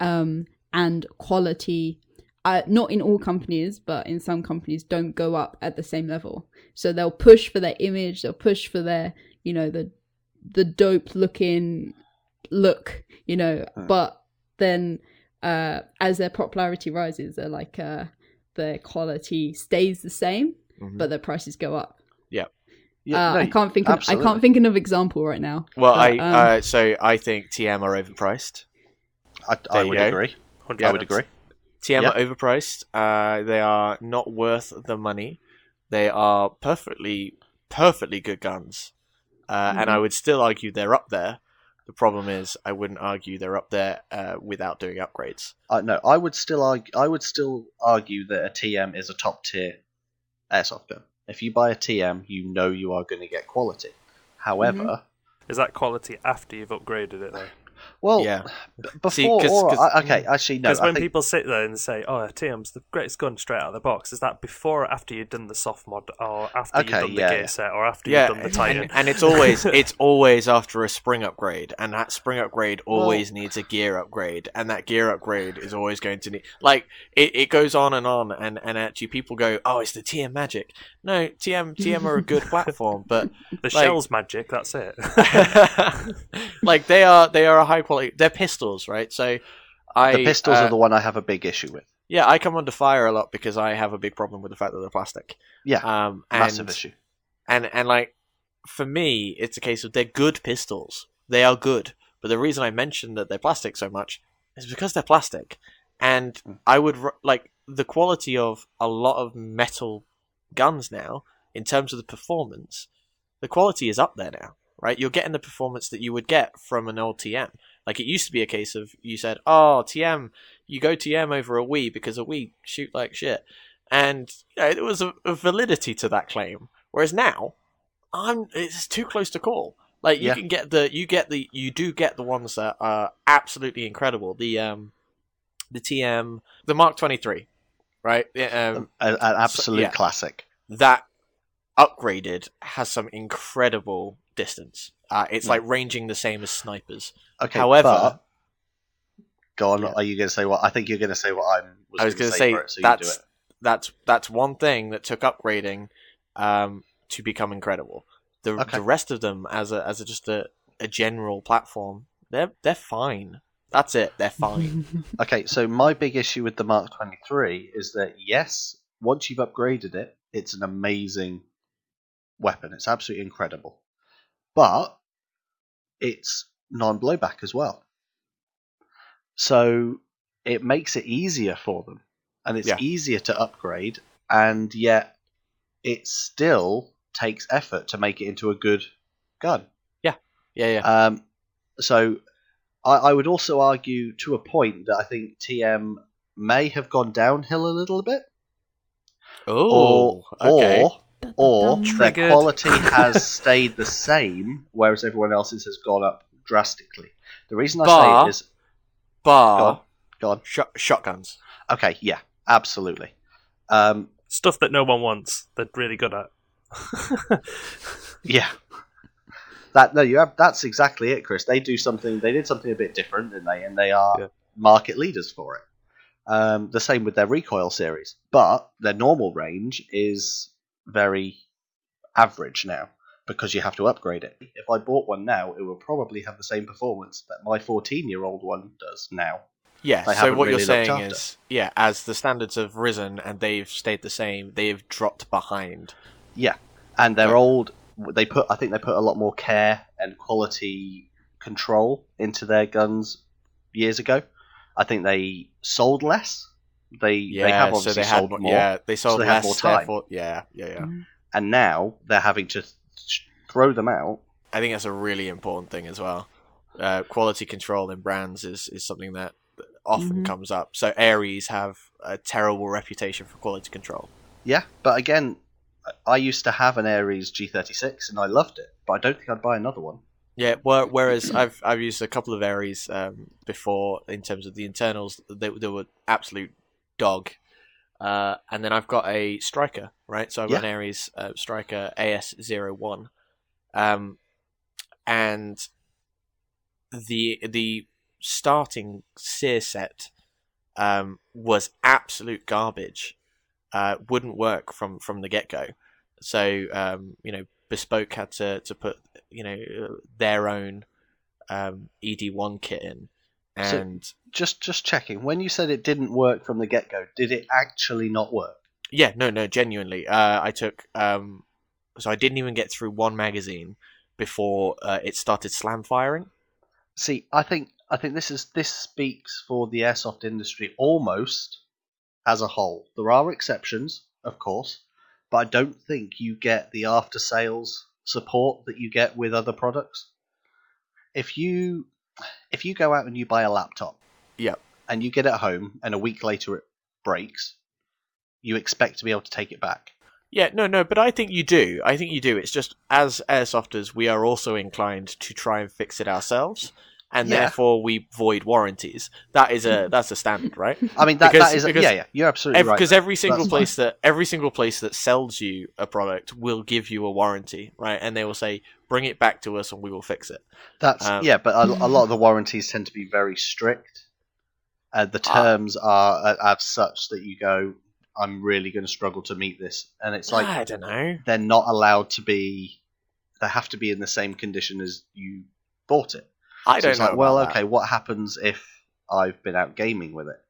um, and quality. Uh, not in all companies, but in some companies, don't go up at the same level. So they'll push for their image, they'll push for their, you know, the the dope looking look, you know. Mm. But then, uh, as their popularity rises, they're like uh, their quality stays the same, Mhm. but their prices go up. Yeah, uh, no, I can't think of I can't think of an example right now. Well, I um, uh, so I think TM are overpriced. I, I would go. agree. 100%. I would agree. TM Yeah. are overpriced. Uh, they are not worth the money. They are perfectly, perfectly good guns, uh, and I would still argue they're up there. The problem is, I wouldn't argue they're up there uh, without doing upgrades. Uh, no, I would still argue. I would still argue that a TM is a top tier airsoft gun. If you buy a TM, you know you are going to get quality. However, mm-hmm. Is that quality after you've upgraded it though? Well, Yeah. b- before, See, 'cause- all right, 'cause- I- okay, actually, no. Because when think, people sit there and say, "Oh, TM's the greatest gun straight out of the box," is that before or after you've done the soft mod, or after Okay, you've done the gear yeah. set, or after Yeah, you've done the Titan? and, and it's always it's always after a spring upgrade, and that spring upgrade Well- always needs a gear upgrade, and that gear upgrade is always going to need like it, it goes on and on, and and actually people go, oh, it's the TM magic. No, TM TM are a good platform, but the like- shell's magic. That's it. like they are they are a high quality. They're pistols, right? So I the pistols uh, are the one I have a big issue with. yeah I come under fire a lot because I have a big problem with the fact that they're plastic. Yeah, Um, and, massive issue. and and like for me, it's a case of they're good pistols. They are good, but the reason I mention that they're plastic so much is because they're plastic, and Mm. I would like the quality of a lot of metal guns now in terms of the performance. The quality is up there now, right? You're getting the performance that you would get from an old TM. Like it used to be a case of you said, "Oh, TM, you go TM over a WE because a WE shoot like shit," and you know, there was a, a validity to that claim. Whereas now, I'm it's too close to call. Like you Yeah. can get the you get the you do get the ones that are absolutely incredible. The um the TM the Mark twenty three, right? Um, An, an absolute yeah. classic. that upgraded has some incredible distance. Uh, it's like ranging the same as snipers. Okay, However- but- go on. Yeah. Are you going to say what? I think you're going to say what I'm. Was I was going going to to say it, so you do that's it. that's that's one thing that took upgrading um, to become incredible. The Okay. the rest of them as a as a, just a, a general platform, they're they're fine. That's it. They're fine. Okay, so my big issue with the Mark 23 is that yes, once you've upgraded it, it's an amazing weapon. It's absolutely incredible. But it's non-blowback as well. So it makes it easier for them and it's Yeah. easier to upgrade and yet it still takes effort to make it into a good gun. yeah, yeah. Um, so I, I would also argue to a point that I think TM may have gone downhill a little bit, oh, okay. or or their Triggered. quality has stayed the same, whereas everyone else's has gone up drastically. The reason I say Bar- it is, go Bar on, go on. shot shotguns. Okay, yeah, absolutely. Um, Stuff that no one wants. They're really good at. Yeah. That no, you have. That's exactly it, Chris. They do something. They did something a bit different, didn't they? And they are Yeah. market leaders for it. Um, the same with their recoil series, but their normal range is very average now because you have to upgrade it. If I bought one now, it would probably have the same performance that my 14-year-old one does now. Yeah. So what really you're saying after. is, yeah, as the standards have risen and they've stayed the same, they've dropped behind. Yeah, and they're old. They put, I think they put a lot more care and quality control into their guns years ago. I think they sold less. They Yeah. they have so they had sold more. more, Yeah, they sold they had less. more time. therefore- yeah, yeah, yeah. and now they're having to throw them out. I think that's a really important thing as well. Uh, quality control in brands is, is something that often Mhm. comes up. So Ares have a terrible reputation for quality control. Yeah, but again, I- I used to have an Ares G36 and I loved it, but I don't think I'd buy another one. Yeah, where- whereas I've I've used a couple of Ares um, before in terms of the internals, they they were absolute dog. Uh, and then I've got a striker, right? So I've got an Ares uh, striker AS01, um, and the the starting sear set um, was absolute garbage. Uh, wouldn't work from from the get go. So um, you know, bespoke had to to put you know their own um, ED1 kit in, So- and Just just checking. When you said it didn't work from the get go, did it actually not work? yeah, no, no, genuinely, uh, I took um, so I didn't even get through one magazine before uh, it started slam firing. See, I think I think this is this speaks for the airsoft industry almost as a whole. There are exceptions, of course, but I don't think you get the after sales support that you get with other products. If you if you go out and you buy a laptop, Yep. and you get it home and a week later it breaks, you expect to be able to take it back. Yeah, no, no, but I think you do. I think you do. It's just as airsofters, we are also inclined to try and fix it ourselves. And Yeah. therefore we void warranties. That is a that's a standard, right? I mean, that, Because- that is because yeah, yeah. You're absolutely right. Because every single That's place that every single place that sells you a product will give you a warranty, right? And they will say, "Bring it back to us, and we will fix it." That's Um, yeah, but a, a lot of the warranties tend to be very strict. Uh, the Ah. terms are uh, as such that you go, I'm really going to struggle to meet this, and it's like I don't know. they're not allowed to be. They have to be in the same condition as you bought it. I don't it's know. like, well, about that. okay, what happens if I've been out gaming with it?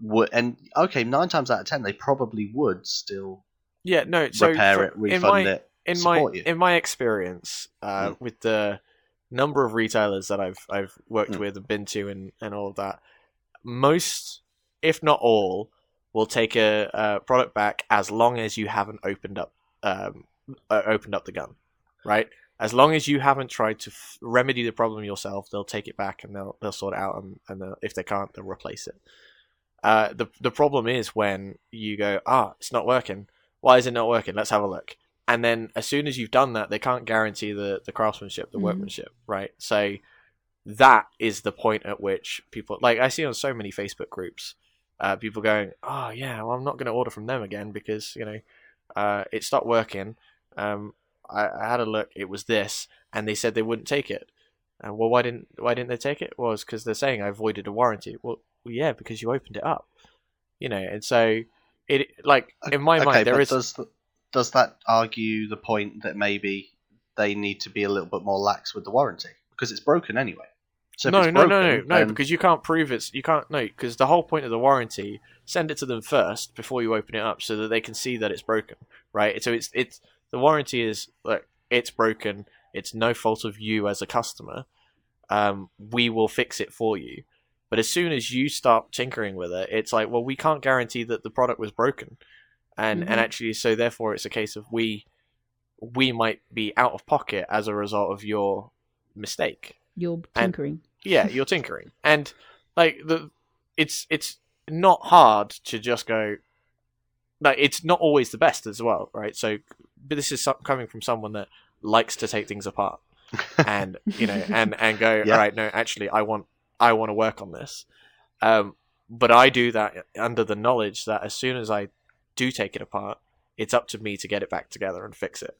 Would, and okay, nine times out of ten, they probably would still Yeah, no. So repair for- it, refund in my, it. in my you. in my experience uh, Mm. with the number of retailers that I've I've worked Mm. with and been to and, and all of that, most, if not all, will take a, a product back as long as you haven't opened up um, uh, opened up the gun, right? As long as you haven't tried to f- remedy the problem yourself, they'll take it back and they'll they'll sort it out, and, and if they can't, they'll replace it. Uh, the the problem is when you go, ah, it's not working. Why is it not working? Let's have a look. And then as soon as you've done that, they can't guarantee the the craftsmanship, the Mhm. workmanship, right? So that is the point at which people like I see on so many Facebook groups, uh, people going, oh yeah, well I'm not going to order from them again because you know uh, it stopped working. Um, I, I had a look, it was this, and they said they wouldn't take it. Uh, well, why didn't why didn't they take it? Well, it's because they're saying I voided a warranty. Well, well, yeah, because you opened it up, you know, and so it like in my okay, mind there is does does that argue the point that maybe they need to be a little bit more lax with the warranty because it's broken anyway? So no, no, no, broken, no, no, then- because you can't prove it's you can't no because the whole point of the warranty send it to them first before you open it up so that they can see that it's broken, right? So it's it's the warranty is like it's broken. It's no fault of you as a customer. Um, we will fix it for you. But as soon as you start tinkering with it, it's like, well, we can't guarantee that the product was broken, and Mhm. and actually, so therefore, it's a case of we we might be out of pocket as a result of your mistake You're And- tinkering. yeah you're tinkering and like the it's it's not hard to just go like it's not always the best as well right so but this is coming from someone that likes to take things apart and you know and and go Yeah. all right no actually i want i want to work on this um but i do that under the knowledge that as soon as i do take it apart it's up to me to get it back together and fix it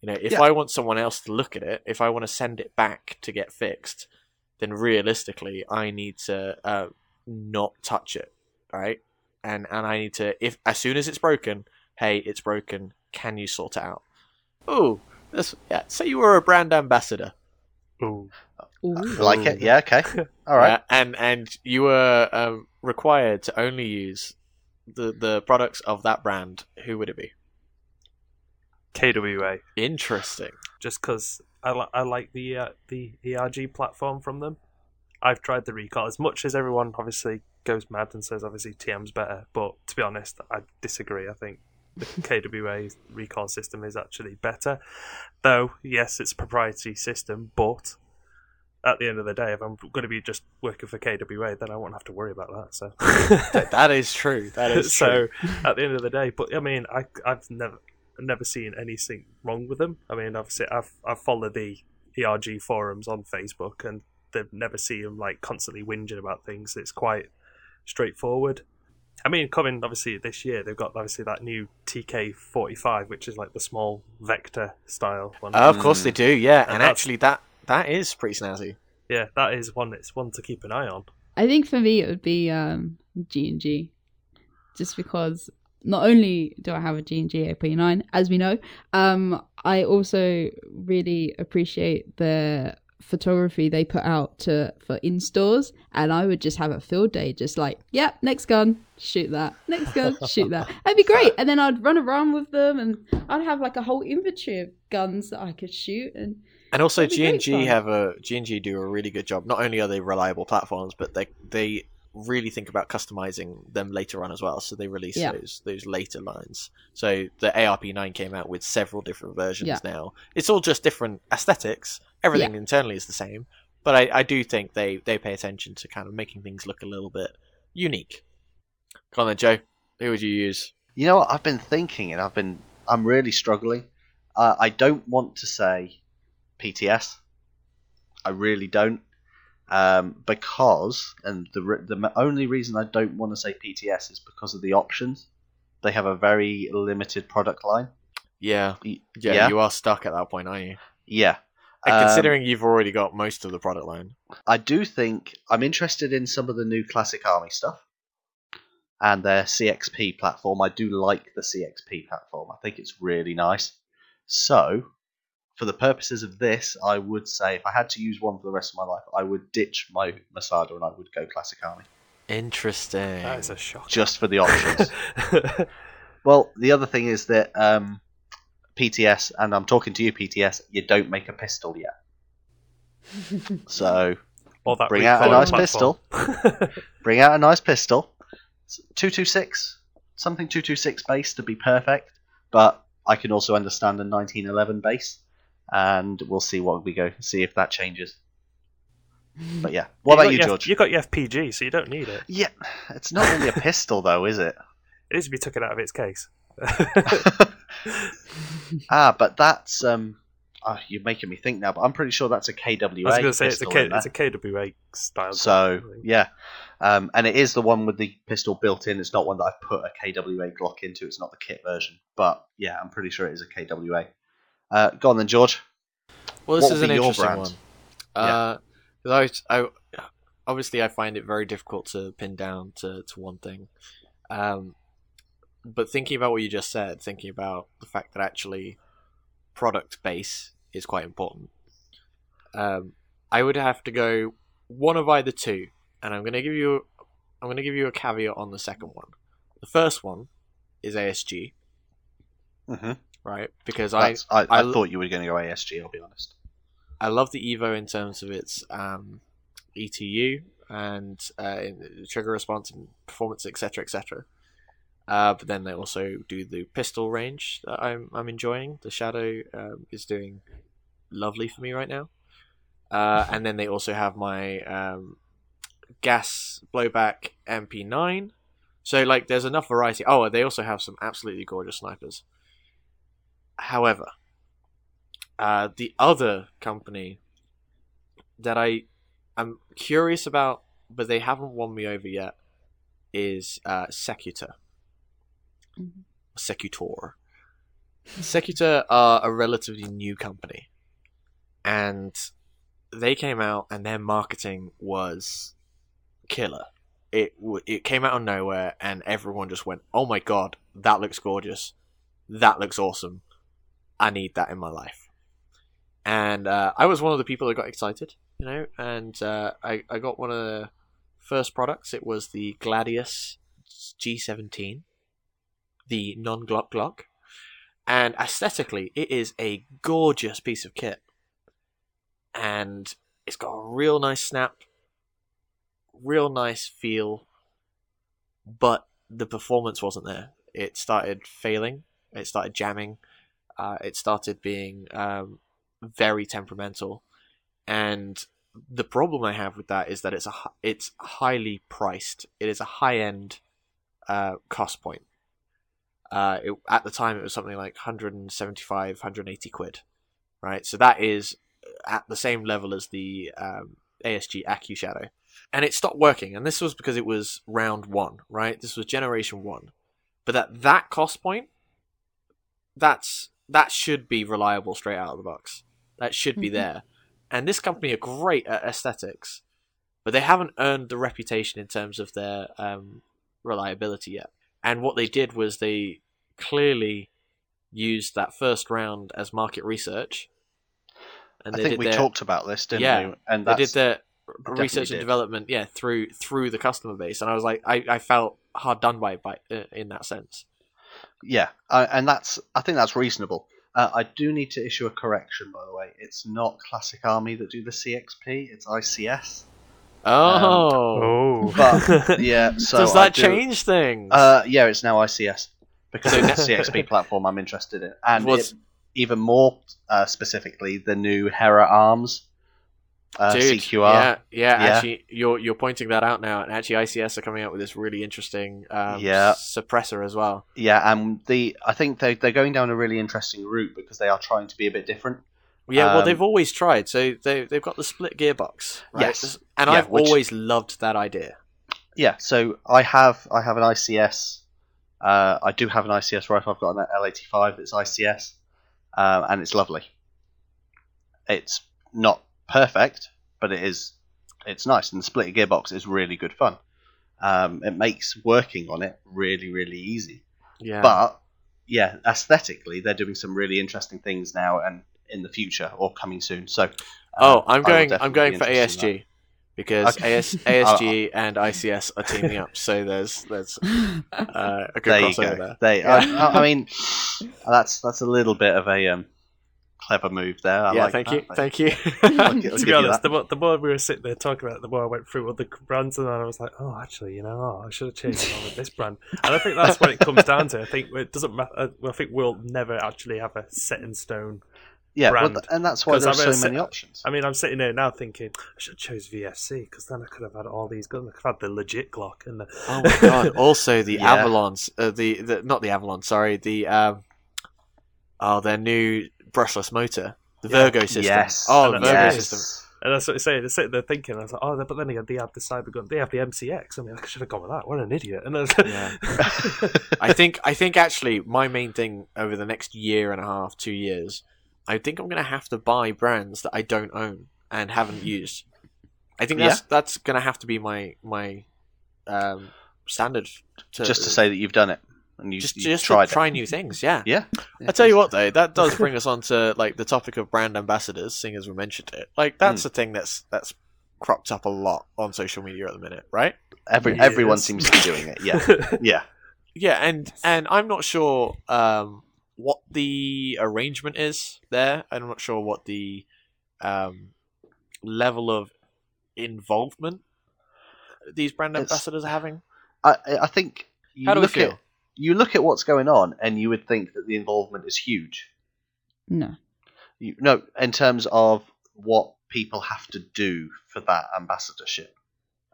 you know if Yeah. i want someone else to look at it if i want to send it back to get fixed then realistically i need to uh, not touch it right and and i need to if as soon as it's broken hey it's broken can you sort it out oh this yeah say you were a brand ambassador Ooh. Ooh. I like it. Yeah, okay. All right. uh, and and you were um, required to only use the the products of that brand who would it be KWA. interesting just because I, li- I like the uh, the ERG platform from them. I've tried the recall as much as everyone obviously goes mad and says obviously TM's better, but to be honest, I disagree. I think the KWA recall system is actually better, though yes, it's a proprietary system, but at the end of the day, if I'm going to be just working for KWA, then I won't have to worry about that. So That- is true that is so true at the end of the day, but I mean, I I've never never seen anything wrong with them. I mean, obviously, I've I've followed the ERG forums on Facebook, and they've never seen them like constantly whinging about things. It's quite straightforward. I mean, coming obviously this year, they've got obviously that new TK45, which is like the small vector style one. Uh, of course they do yeah And and actually that that is pretty snazzy yeah, that is one. It's one to keep an eye on. I think for me it would be um, G&G, just because not only do I have a G&G AP9, as we know, um, I also really appreciate the photography they put out to for in stores, and I would just have a field day, just like, yep, next gun, shoot that, next gun, shoot that. That'd be great, and then I'd run around with them, and I'd have like a whole inventory of guns that I could shoot, and And also, That'd G&G fun. have a G&G do a really good job. Not only are they reliable platforms, but they they really think about customizing them later on as well. So they release Yeah. those those later lines. So the ARP9 came out with several different versions Yeah. now. It's all just different aesthetics. Everything internally is the same, but I, I do think they they pay attention to kind of making things look a little bit unique. Come on then, Joe. Who would you use? You know what? I've been thinking, and I've been. I'm really struggling. Uh, I don't want to say PTS. I really don't. Um, because, and the the only reason I don't want to say PTS is because of the options. They have a very limited product line. Yeah, yeah, yeah, you are stuck at that point, aren't you? yeah. And Um, considering you've already got most of the product line. I do think I'm interested in some of the new Classic Army stuff and their CXP platform. I do like the CXP platform. I think it's really nice. So, for the purposes of this, I would say if I had to use one for the rest of my life, I would ditch my Masada and I would go Classic Army Interesting. That is a shock. just for the options. well, the other thing is that um, PTS, and I'm talking to you, PTS, you don't make a pistol yet. So or that Bring out a nice pistol. bring out a nice pistol. Two two six, something two two six base to be perfect. But I can also understand a nineteen eleven base, and we'll see what we go see if that changes. But yeah, what You about you, your- George? You got your FPG, so you don't need it. Yeah, it's not really a pistol though, is it? It needs to be taken out of its case. ah, but that's um. Oh, you're making me think now, but I'm pretty sure that's a KWA. I was going to say it's a, K, it's a KWA style. So yeah, um, and it is the one with the pistol built in. It's not one that I've put a KWA Glock into. It's not the kit version, but yeah, I'm pretty sure it is a KWA. Uh, go on then, George. Well, this is an interesting brand? one. Yeah. Uh, 'cause I, I, obviously, I find it very difficult to pin down to, to one thing. Um, but thinking about what you just said, thinking about the fact that actually product base is quite important, um, I would have to go one of either two, and I'm going to give you, I'm going to give you a caveat on the second one. The first one is ASG, Mm-hmm. Right? Because I, I, I, I- thought you were going to go ASG. I'll be honest. I love the Evo in terms of its um, ETU and uh, trigger response and performance, etc., etc. Uh, but then they also do the pistol range that I'm I'm enjoying. The Shadow um, is doing lovely for me right now. Uh, and then they also have my um, gas blowback MP9. So like, there's enough variety. Oh, they also have some absolutely gorgeous snipers. However, uh, the other company that I am curious about, but they haven't won me over yet, is uh, Secutor. Mhm. Secutor. Secutor are a relatively new company, and they came out and their marketing was killer. It w- it came out of nowhere, and everyone just went, "Oh my god, that looks gorgeous! That looks awesome! I need that in my life." and uh, I was one of the people that got excited, you know, and uh, I I got one of the first products. It was the Gladius G17, the non Glock Glock, and aesthetically, it is a gorgeous piece of kit, and it's got a real nice snap, real nice feel, but the performance wasn't there. It started failing. It started jamming. Uh, it started being um, very temperamental, and the problem I have with that is that it's a it's highly priced. It is a high end uh, cost point. Uh, it, at the time, it was something like 175, 180 quid, right? So that is at the same level as the um, ASG Acu Shadow, and it stopped working. And this was because it was round one, right? This was generation one, but at that cost point, that's that should be reliable straight out of the box. That should be Mhm. there. And this company are great at aesthetics, but they haven't earned the reputation in terms of their um, reliability yet. And what they did was they clearly used that first round as market research. And I they think did we their, talked about this, didn't Yeah, we? And they did their definitely research did. and development, yeah, through through the customer base, and I was like, I, I felt hard done by by uh, in that sense. Yeah, uh, and that's I think that's reasonable. Uh, I do need to issue a correction, by the way. It's not Classic Army that do the CXP; it's ICS. Oh, Oh, But yeah, so does that do- change things? Uh, yeah, it's now ICS because So it's the CXP platform I'm interested in, and Was- it- even more uh, specifically, the new Hera Arms uh, Dude, CQR. Yeah, yeah, Yeah. Actually, you're you're pointing that out now, and actually, ICS are coming out with this really interesting um, Yeah. suppressor as well. Yeah, and the I think they they're going down a really interesting route because they are trying to be a bit different. Yeah, well, Um, they've always tried. So they they've got the split gearbox. Right? Yes. and Yeah, I've which- always loved that idea. Yeah, so I have I have an ICS. Uh, I do have an ICS rifle. I've got an L85 that's ICS, uh, and it's lovely. It's not perfect, but it is. It's nice, and the split gearbox is really good fun. Um, it makes working on it really, really easy. Yeah, But yeah, aesthetically, they're doing some really interesting things now and in the future or coming soon. So, uh, oh, I I'm going. I'm going for interested in that. ASG because Okay. AS, ASG and ICS are teaming up. So there's there's uh, a good there you crossover go. there. They, Yeah. I, I mean, that's that's a little bit of a um, clever move there. I yeah, like thank that. you, thank you. I'll to be honest, the more, the more we were sitting there talking about it, the more I went through all the brands, and then I was like, oh, actually, you know, oh, I should have changed it with this brand. And I think that's what it comes down to. I think it doesn't matter. I think we'll never actually have a set in stone. yeah, brand. th- and that's why there's so ever many se- options. I mean, I'm sitting there now thinking I should have chose VFC because then I could have had all these guns. I could have had the legit Glock and the. oh my god! Also, the Yeah. Avalons, uh, the, the not the Avalon, sorry, the um, oh, their new brushless motor, the Yeah. Virgo system. Yes. Oh, the Virgo yes. system. And that's what I'm saying. They're sitting there thinking, I was like, oh, but then again, they have the Cybergun, they have the MCX. I mean, I should have gone with that. What an idiot! And I was Yeah. I think I think actually my main thing over the next year and a half, two years, I think I'm gonna have to buy brands that I don't own and haven't used. I think that's that's gonna have to be my my um, standard. To, just to say that you've done it and you just you just tried to try new things. Yeah. it. Yeah. I tell you what though, that does bring us on to like the topic of brand ambassadors, seeing as we mentioned it. Like that's a thing that's that's cropped up a lot on social media at the minute, right? Every Yes. everyone seems to be doing it. Yeah. Yeah. Yeah, and and I'm not sure um, what the arrangement is there. I'm not sure what the um, level of involvement these brand It's- ambassadors are having. I I think you How do we feel? at you look at what's going on and you would think that the involvement is huge. no. You, no, in terms of what people have to do for that ambassadorship.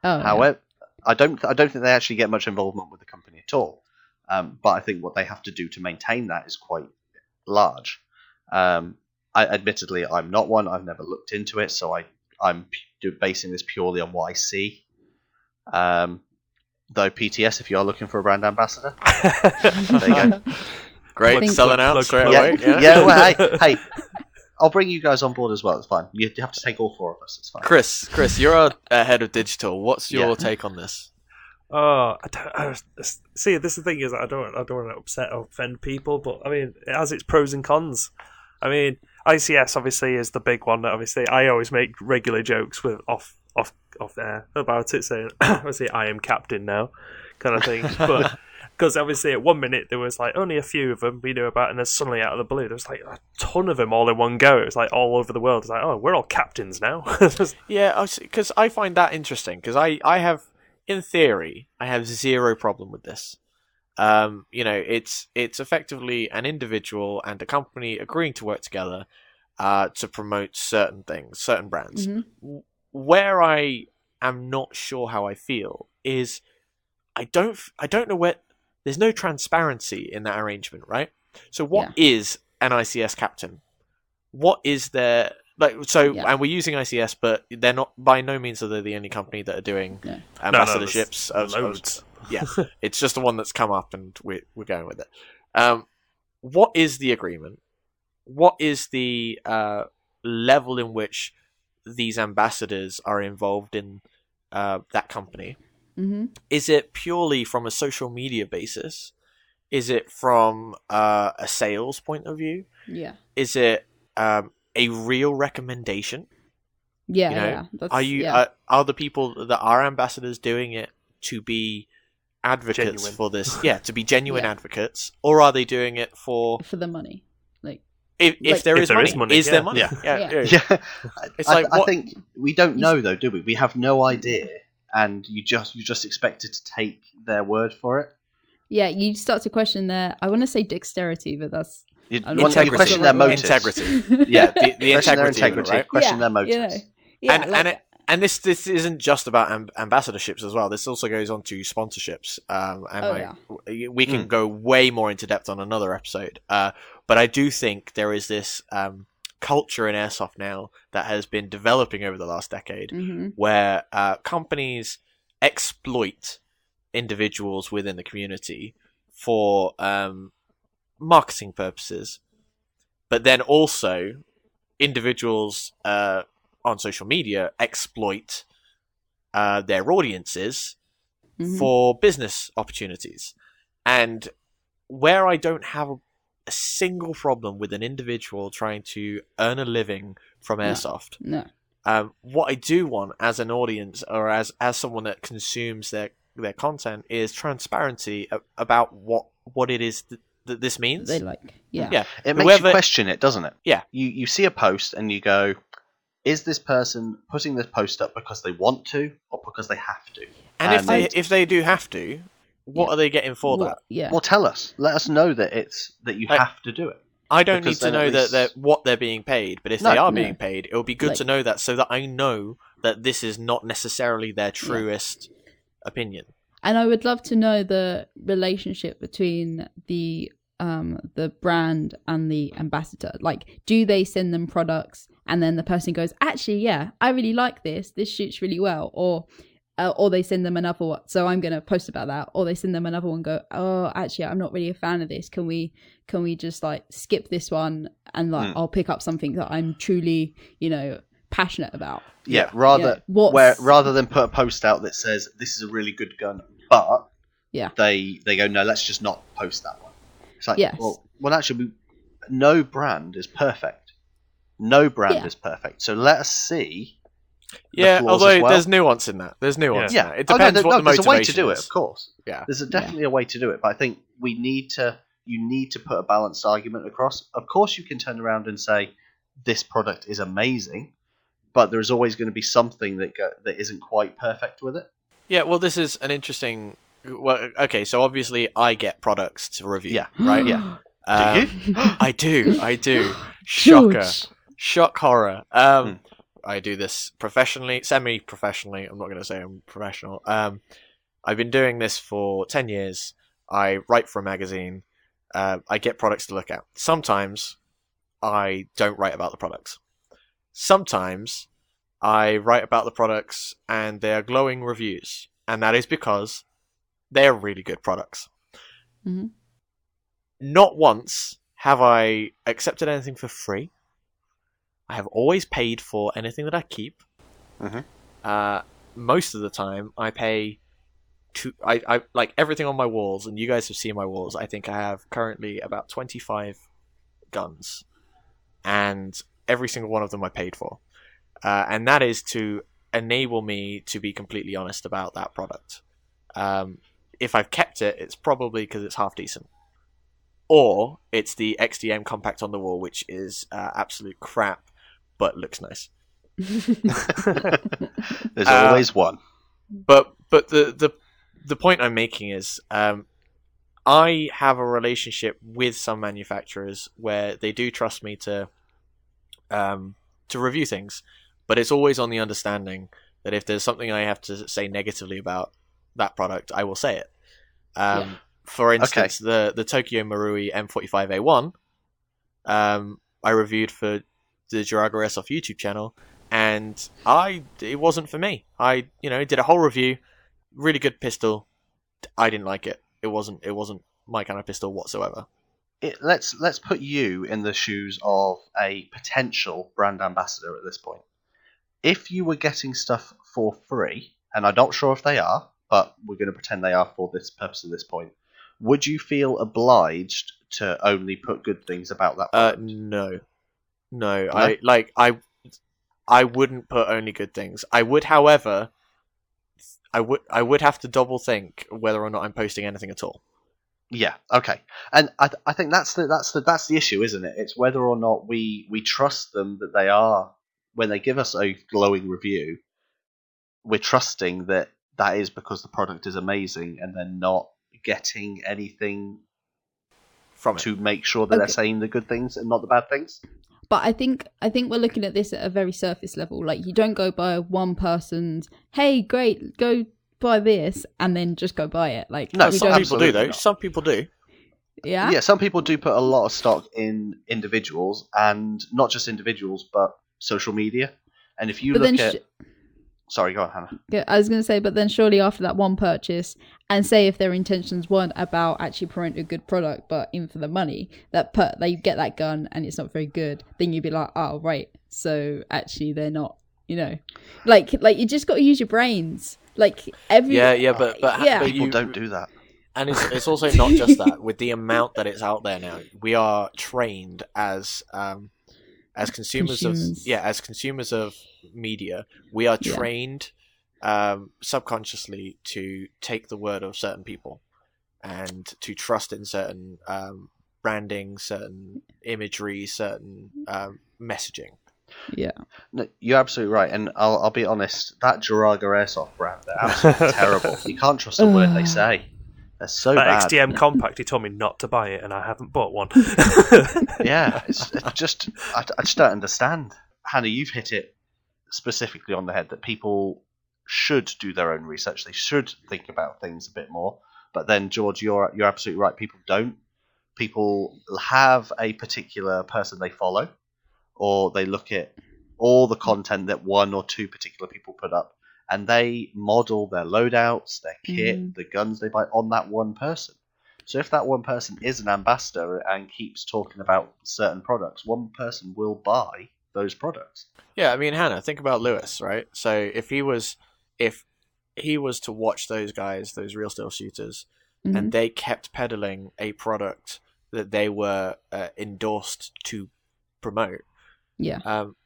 Oh, yeah. However, I don't I don't think they actually get much involvement with the company at all. Um, but I think what they have to do to maintain that is quite large. Um, I, admittedly, I'm not one. I've never looked into it, so I I'm basing this purely on what I see. Um, though PTS, if you are looking for a brand ambassador, there you go. Great, think- selling out Plug, straight plug, yeah, away. yeah. Yeah. well, hey, hey, I'll bring you guys on board as well. It's fine. You have to take all four of us. It's fine. Chris, Chris, you're our uh, head of digital. What's your Yeah. take on this? Oh, I don't, I, see. This is the thing is, I don't, I don't want to upset or offend people, but I mean, it has its pros and cons. I mean, ICS obviously is the big one. That obviously, I always make regular jokes with off, off, off air about it, saying, "Obviously, I am captain now," kind of thing. but because obviously, at one minute there was like only a few of them we knew about, and then suddenly out of the blue there was like a ton of them all in one go. It was like all over the world. It's like, oh, we're all captains now. Yeah, because I find that interesting. Because I, I have, in theory, I have zero problem with this. Um, you know, it's it's effectively an individual and a company agreeing to work together uh, to promote certain things, certain brands. Mhm. Where I am not sure how I feel is I don't f- I don't know where there's no transparency in that arrangement, right? So what is an ICS captain? What is their like so Yeah. and we're using ICS but they're not by no means are they the only company that are doing No. ambassadorships there's of, of- loads. yeah. it's just the one that's come up and we're we're going with it. Um what is the agreement? What is the uh level in which these ambassadors are involved in uh, that company? hmm Is it purely from a social media basis? Is it from uh, a sales point of view? Yeah. Is it um, a real recommendation? Yeah. You know, yeah. That's, Are you Yeah. are, are the people that are ambassadors doing it to be advocates Genuine. for this? Yeah, to be genuine Yeah. advocates, or are they doing it for for the money? Like. if, if Like- there If is there money? is money, is yeah. there money? Yeah. yeah, Yeah. yeah. Yeah, It's I, like, I what- think we don't know though, do we? We have no idea, and you just you just expected to take their word for it. Yeah, you start to question their. I want to say dexterity, but that's You, I'm you want- you question their the motives. Integrity. yeah, Yeah, the, the question their integrity, of integrity, right? question Yeah, their motives. you know. Yeah, and like- and it, and this this isn't just about amb- ambassadorships as well. This also goes on to sponsorships, um, and Oh, like, yeah. we can Mm. go way more into depth on another episode. Uh, but I do think there is this um, culture in airsoft now that has been developing over the last decade, hmm where uh, companies exploit individuals within the community for um, marketing purposes, but then also individuals uh, on social media exploit uh, their audiences hmm for business opportunities. And where I don't have a, a single problem with an individual trying to earn a living from airsoft, No. um, what I do want as an audience or as as someone that consumes their their content is transparency about what what it is that, that this means. They like. Yeah. Yeah. It makes Whoever- you question it, doesn't it? Yeah. You you see a post and you go, is this person putting this post up because they want to or because they have to? and if they if they do have to, what Yeah. are they getting for Well, that? Yeah. Well, tell us. Let us know that it's that you Like- have to do it. I don't need to then at know that least- they're, what they're being paid, but if No, they are no. being paid, it would be good Like- to know that so that I know that this is not necessarily their truest opinion. and I would love to know the relationship between the um the brand and the ambassador. Like, do they send them products and then the person goes, actually, yeah, I really like this. This shoots really well, or uh, or they send them another one. So I'm gonna post about that. Or they send them another one. and Go, oh, actually, I'm not really a fan of this. Can we can we just like skip this one and like Hmm. I'll pick up something that I'm truly you know passionate about. Yeah, Yeah. rather Yeah. Where rather than put a post out that says this is a really good gun, but Yeah. they they go no, let's just not post that one. It's like Yes. well, well actually, we, no brand is perfect. No brand Yeah. is perfect. So let us see. Yeah, flaws although well. there's nuance in that. There's nuance. Yeah, in that. It Oh, no, depends what no, the there's a way to do it, of course. Yeah. There's a, definitely a way to do it, but I think we need to. You need to put a balanced argument across. Of course, you can turn around and say this product is amazing, but there's always going to be something that go, that isn't quite perfect with it. Yeah, well, this is an interesting. Well, okay, so obviously I get products to review. Yeah. right. Yeah. Um, do you? I do. I do. Shocker. George. Shock horror. Um, Hmm. I do this professionally, semi-professionally. I'm not going to say I'm professional. Um, I've been doing this for ten years. I write for a magazine. Uh, I get products to look at. Sometimes I don't write about the products. Sometimes I write about the products and they are glowing reviews, and that is because they are really good products. Mhm. Not once have I accepted anything for free. I have always paid for anything that I keep. Mhm. Uh, most of the time, I pay to I, I like everything on my walls, and you guys have seen my walls. I think I have currently about twenty five guns, and every single one of them I paid for, uh, and that is to enable me to be completely honest about that product. Um, if I've kept it, it's probably because it's half decent, or it's the XDM compact on the wall, which is uh, absolute crap, but looks nice. There's Uh, always one. But but the the the point I'm making is um, I have a relationship with some manufacturers where they do trust me to um, to review things, but it's always on the understanding that if there's something I have to say negatively about that product, I will say it. Um, Yeah. For instance, the the Tokyo Marui M45A1, um, I reviewed for the Georaga Airsoft YouTube channel, and I it wasn't for me. I you know did a whole review, really good pistol. I didn't like it. It wasn't it wasn't my kind of pistol whatsoever. It, let's let's put you in the shoes of a potential brand ambassador at this point. If you were getting stuff for free, and I'm not sure if they are, but we're going to pretend they are for this purpose at this point, would you feel obliged to only put good things about that Uh, product? No, no. I like I I wouldn't put only good things. I would, however, I would I would have to double think whether or not I'm posting anything at all. Yeah. Okay. And I, th- I think that's the that's the that's the issue, isn't it? It's whether or not we we trust them that they are when they give us a glowing review. We're trusting that that is because the product is amazing, and they're not getting anything From it. to make sure that they're saying the good things and not the bad things. But I think I think we're looking at this at a very surface level. Like you don't go by one person's, "Hey, great, go buy this," and then just go buy it. Like No, we some don't- people do though. not. Some people do. Yeah. yeah, some people do put a lot of stock in individuals, and not just individuals, but social media. And if you But look then, at, sh- sorry, go on, Hannah. Yeah, I was going to say, but then surely after that one purchase, and say if their intentions weren't about actually promoting a good product, but in for the money, that put they get that gun and it's not very good, then you'd be like, oh right, so actually they're not, you know, like like you just got to use your brains. Like every Yeah, yeah, but but, yeah, but People you, don't do that. And it's, it's also not just that. With the amount that it's out there now, we are trained as um, as consumers, Consumers. of yeah, as consumers of media, we are Yeah. Trained um, subconsciously to take the word of certain people and to trust in certain um, branding, certain imagery, certain um, messaging. yeah, No, you're absolutely right, and I'll, I'll be honest. That Georaga Airsoft brand, they're absolutely terrible. You can't trust a word they say. They're so That bad. XDM compact, he told me not to buy it, and I haven't bought one. Yeah, it's, it's just I, I just don't understand. Hannah, you've hit it specifically on the head that people should do their own research. They should think about things a bit more. But then, George, you're you're absolutely right. People don't. People have a particular person they follow, or they look at all the content that one or two particular people put up, and they model their loadouts, their kit, Mhm. the guns they buy on that one person. So if that one person is an ambassador and keeps talking about certain products, one person will buy those products. Yeah, I mean, Hannah, think about Lewis, right? So if he was, if he was to watch those guys, those real steel shooters, Mhm. and they kept peddling a product that they were uh, endorsed to promote, yeah, um,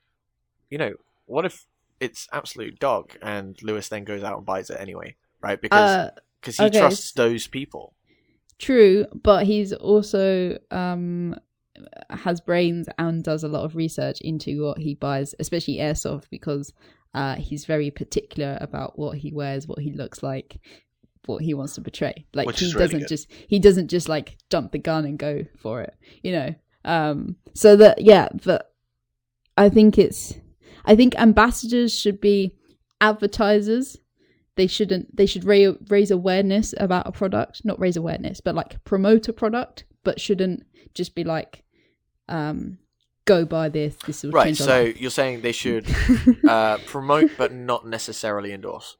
you know, what if it's absolute dog and Lewis then goes out and buys it anyway, right? Because uh, because he okay, trusts those people. True, but he's also um has brains and does a lot of research into what he buys, especially airsoft, because uh he's very particular about what he wears, what he looks like, what he wants to portray. Like Which he really doesn't good. just he doesn't just like dump the gun and go for it, you know. Um so that yeah, but I think it's I think ambassadors should be advertisers they shouldn't they should ra- raise awareness about a product not raise awareness but like promote a product but shouldn't just be like um go buy this this will Right. So you're saying they should uh, promote but not necessarily endorse,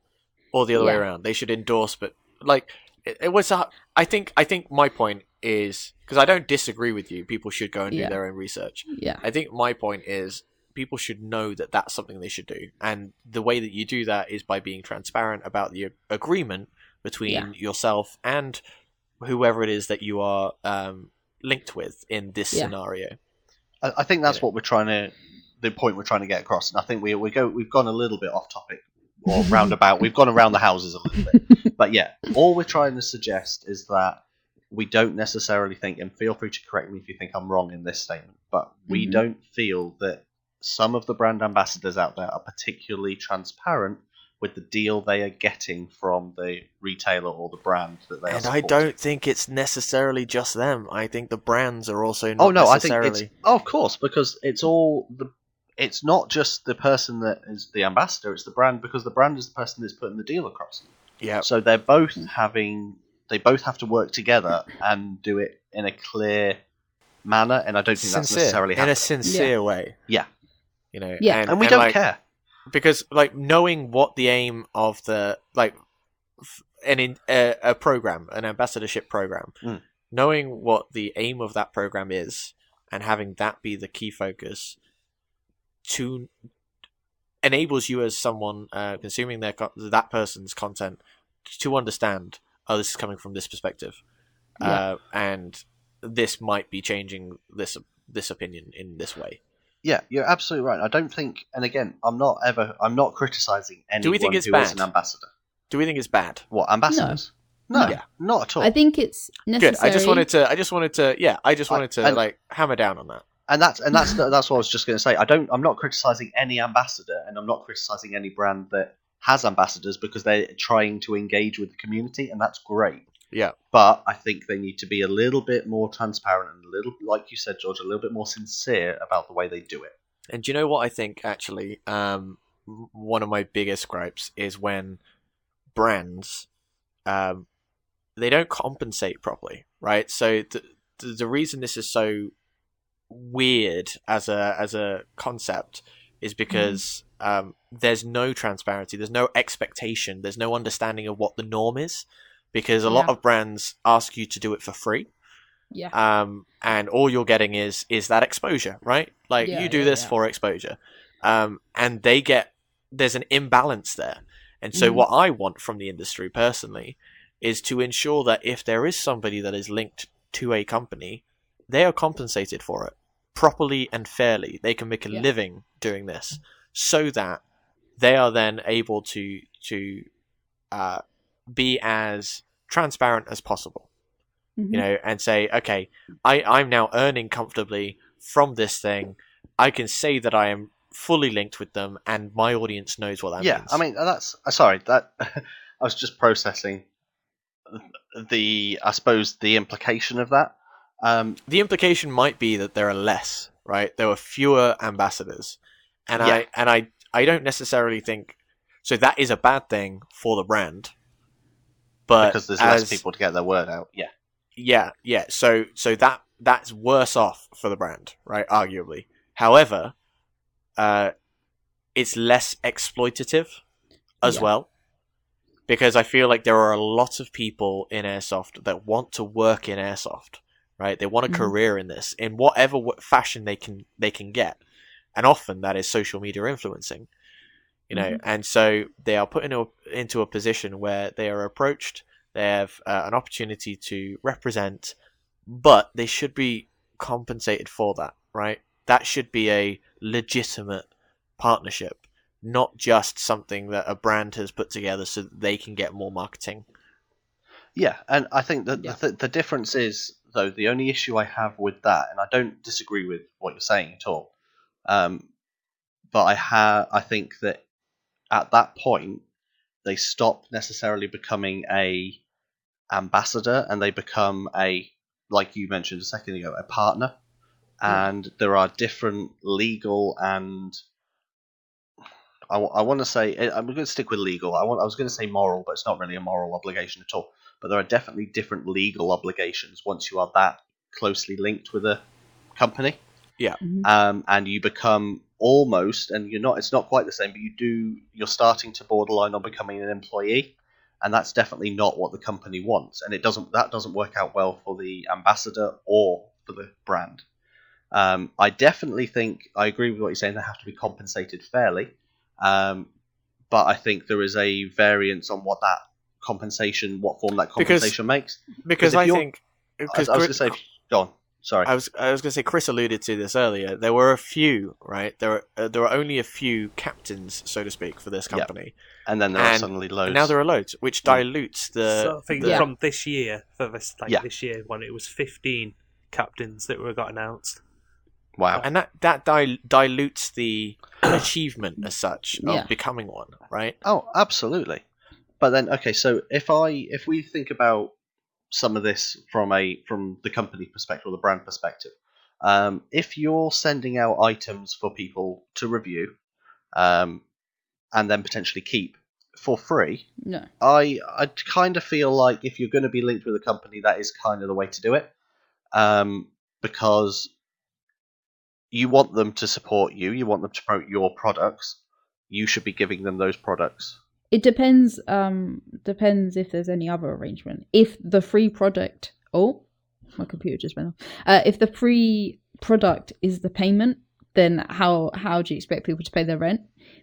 or the other way around. They should endorse but like it, it was. A, I think. I think my point is because I don't disagree with you. People should go and do Yeah. their own research. yeah I think my point is people should know that that's something they should do, and the way that you do that is by being transparent about the agreement between Yeah. yourself and whoever it is that you are um, linked with in this Yeah. scenario. I, I think that's Yeah. what we're trying to, the point we're trying to get across. And I think we we go we've gone a little bit off topic or roundabout. We've gone around the houses a little bit. But yeah, all we're trying to suggest is that we don't necessarily think, and feel free to correct me if you think I'm wrong in this statement, but we Mhm. don't feel that some of the brand ambassadors out there are particularly transparent with the deal they are getting from the retailer or the brand that they are And I don't think it's necessarily just them. I think the brands are also not Oh no, I think it's oh, of course because it's all the. It's not just the person that is the ambassador; it's the brand because the brand is the person that's putting the deal across. Yeah, So they're both having, they both have to work together and do it in a clear manner, and I don't think that's sincere necessarily in a happening. sincere way. Yeah. you know. Yeah. and, and we don't like, care. Because like knowing what the aim of the like an in, a, a program, an ambassadorship program, Mm. knowing what the aim of that program is, and having that be the key focus, to enables you as someone uh, consuming their that person's content to understand. Oh, this is coming from this perspective, uh, and this might be changing this this opinion in this way. Yeah, you're absolutely right. I don't think, and again, I'm not ever, I'm not criticizing anyone Do we think it's who is bad? an ambassador. Do we think it's bad? What ambassadors? No, Yeah. not at all. I think it's necessary. Good. I just wanted to. I just wanted to. Yeah, I just I- wanted to and- like hammer down on that. and that's and that's that's what I was just going to say. I don't. I'm not criticizing any ambassador, and I'm not criticizing any brand that has ambassadors because they're trying to engage with the community, and that's great. Yeah. But I think they need to be a little bit more transparent and a little, like you said, George, a little bit more sincere about the way they do it. And do you know what I think? Actually, um, one of my biggest gripes is when brands, um, they don't compensate properly, right? So th- the, the reason this is so weird as a as a concept is because um, there's no transparency, there's no expectation, there's no understanding of what the norm is, because a lot of brands ask you to do it for free, Yeah. um, and all you're getting is is that exposure, right? Like Yeah, you do yeah, this yeah. for exposure, um, and they get there's an imbalance there, and so Mhm. what I want from the industry personally is to ensure that if there is somebody that is linked to a company, they are compensated for it properly and fairly. They can make a Yeah. living doing this, so that they are then able to to uh, be as transparent as possible Mhm. you know, and say, okay, I, I'm now earning comfortably from this thing. I can say that I am fully linked with them, and my audience knows what that yeah, means. Yeah, I mean that's uh, sorry that I was just processing the I suppose the implication of that. Um, the implication might be that there are less, right? There were fewer ambassadors, and Yeah. I and I I don't necessarily think so. That is a bad thing for the brand, but because there's as, less people to get their word out. Yeah, Yeah, yeah. So so that that's worse off for the brand, right? Arguably. However, uh, it's less exploitative as Yeah. well, because I feel like there are a lot of people in airsoft that want to work in airsoft, right? They want a Mhm. career in this in whatever fashion they can they can get, and often that is social media influencing. You know, Mhm. and so they are put into a, into a position where they are approached they have uh, an opportunity to represent, but they should be compensated for that, right? That should be a legitimate partnership, not just something that a brand has put together so that they can get more marketing. yeah, and I think that Yeah. the, the difference is though the only issue I have with that, and I don't disagree with what you're saying at all, um, but I have I think that at that point they stop necessarily becoming a ambassador and they become a like you mentioned a second ago a partner Yeah. and there are different legal and I, I want to say eh, I'm going to stick with legal. I want I was going to say moral, but it's not really a moral obligation at all. But there are definitely different legal obligations once you are that closely linked with a company Yeah. um, and you become almost and you're not it's not quite the same but you do you're starting to borderline on becoming an employee and that's definitely not what the company wants and it doesn't that doesn't work out well for the ambassador or for the brand. Um, i definitely think i agree with what you're saying they have to be compensated fairly um, but i think there is a variance on what that compensation what form that Because- compensation makes. Because I think I, I was going to say go on sorry I was I was going to say Chris alluded to this earlier. There were a few, right? There were uh, there were only a few captains, so to speak, for this Yeah. company. and then there are suddenly loads now there are loads, which dilutes the. so I think the- Yeah. from this year, for this like Yeah. this year, when it was fifteen captains that were got announced. wow and that that dil- dilutes the achievement as such of Yeah. becoming one, right? Oh, absolutely. But then, okay, so if I if we think about some of this from a from the company perspective or the brand perspective, um, if you're sending out items for people to review, um, and then potentially keep for free, No. I I kind of feel like if you're going to be linked with a company, that is kind of the way to do it, um, because you want them to support you, you want them to promote your products, you should be giving them those products. It depends. Um, depends if there's any other arrangement. If the free product, oh, my computer just went off. Uh, if the free product is the payment, then how how do you expect people to pay their rent?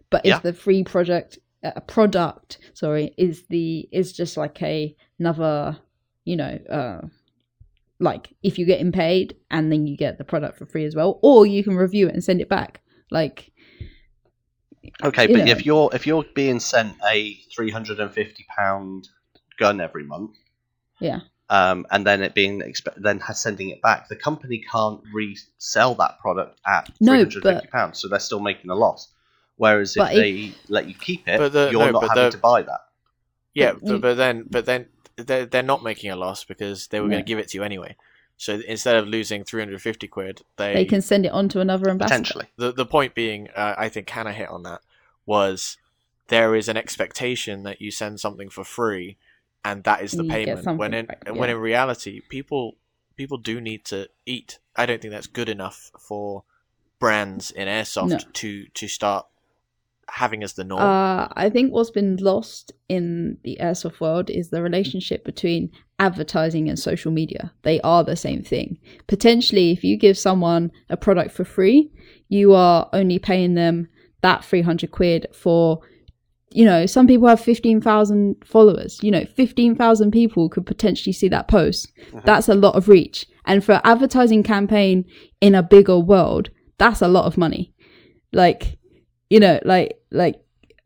But if Yeah. the free product, uh, product, sorry, is the is just like a another, you know, uh, like if you're getting paid and then you get the product for free as well, or you can review it and send it back. Like, Okay, but know. if you're if you're being sent a three hundred and fifty pound gun every month, yeah, um, and then it being expe- then has sending it back, the company can't resell that product at No, three hundred and fifty pounds, so they're still making a loss. Whereas if But if- they let you keep it, But the- you're no, not having the- to buy that. Yeah, But but, but then but then they're, they're not making a loss because they were going to give it to you anyway. So instead of losing 350 quid, they, they can send it on to another ambassador. Potentially, the the point being, uh, I think Hannah hit on that was there is an expectation that you send something for free, and that is the You payment. When in back, when in reality, people people do need to eat. I don't think that's good enough for brands in airsoft No. to to start having as the norm. Uh, I think what's been lost in the airsoft world is the relationship between advertising and social media. They are the same thing. Potentially, if you give someone a product for free, you are only paying them that 300 quid for, you know, some people have 15,000 followers. You know, 15,000 people could potentially see that post. That's a lot of reach. And for advertising campaign in a bigger world, that's a lot of money. Like, you know, like like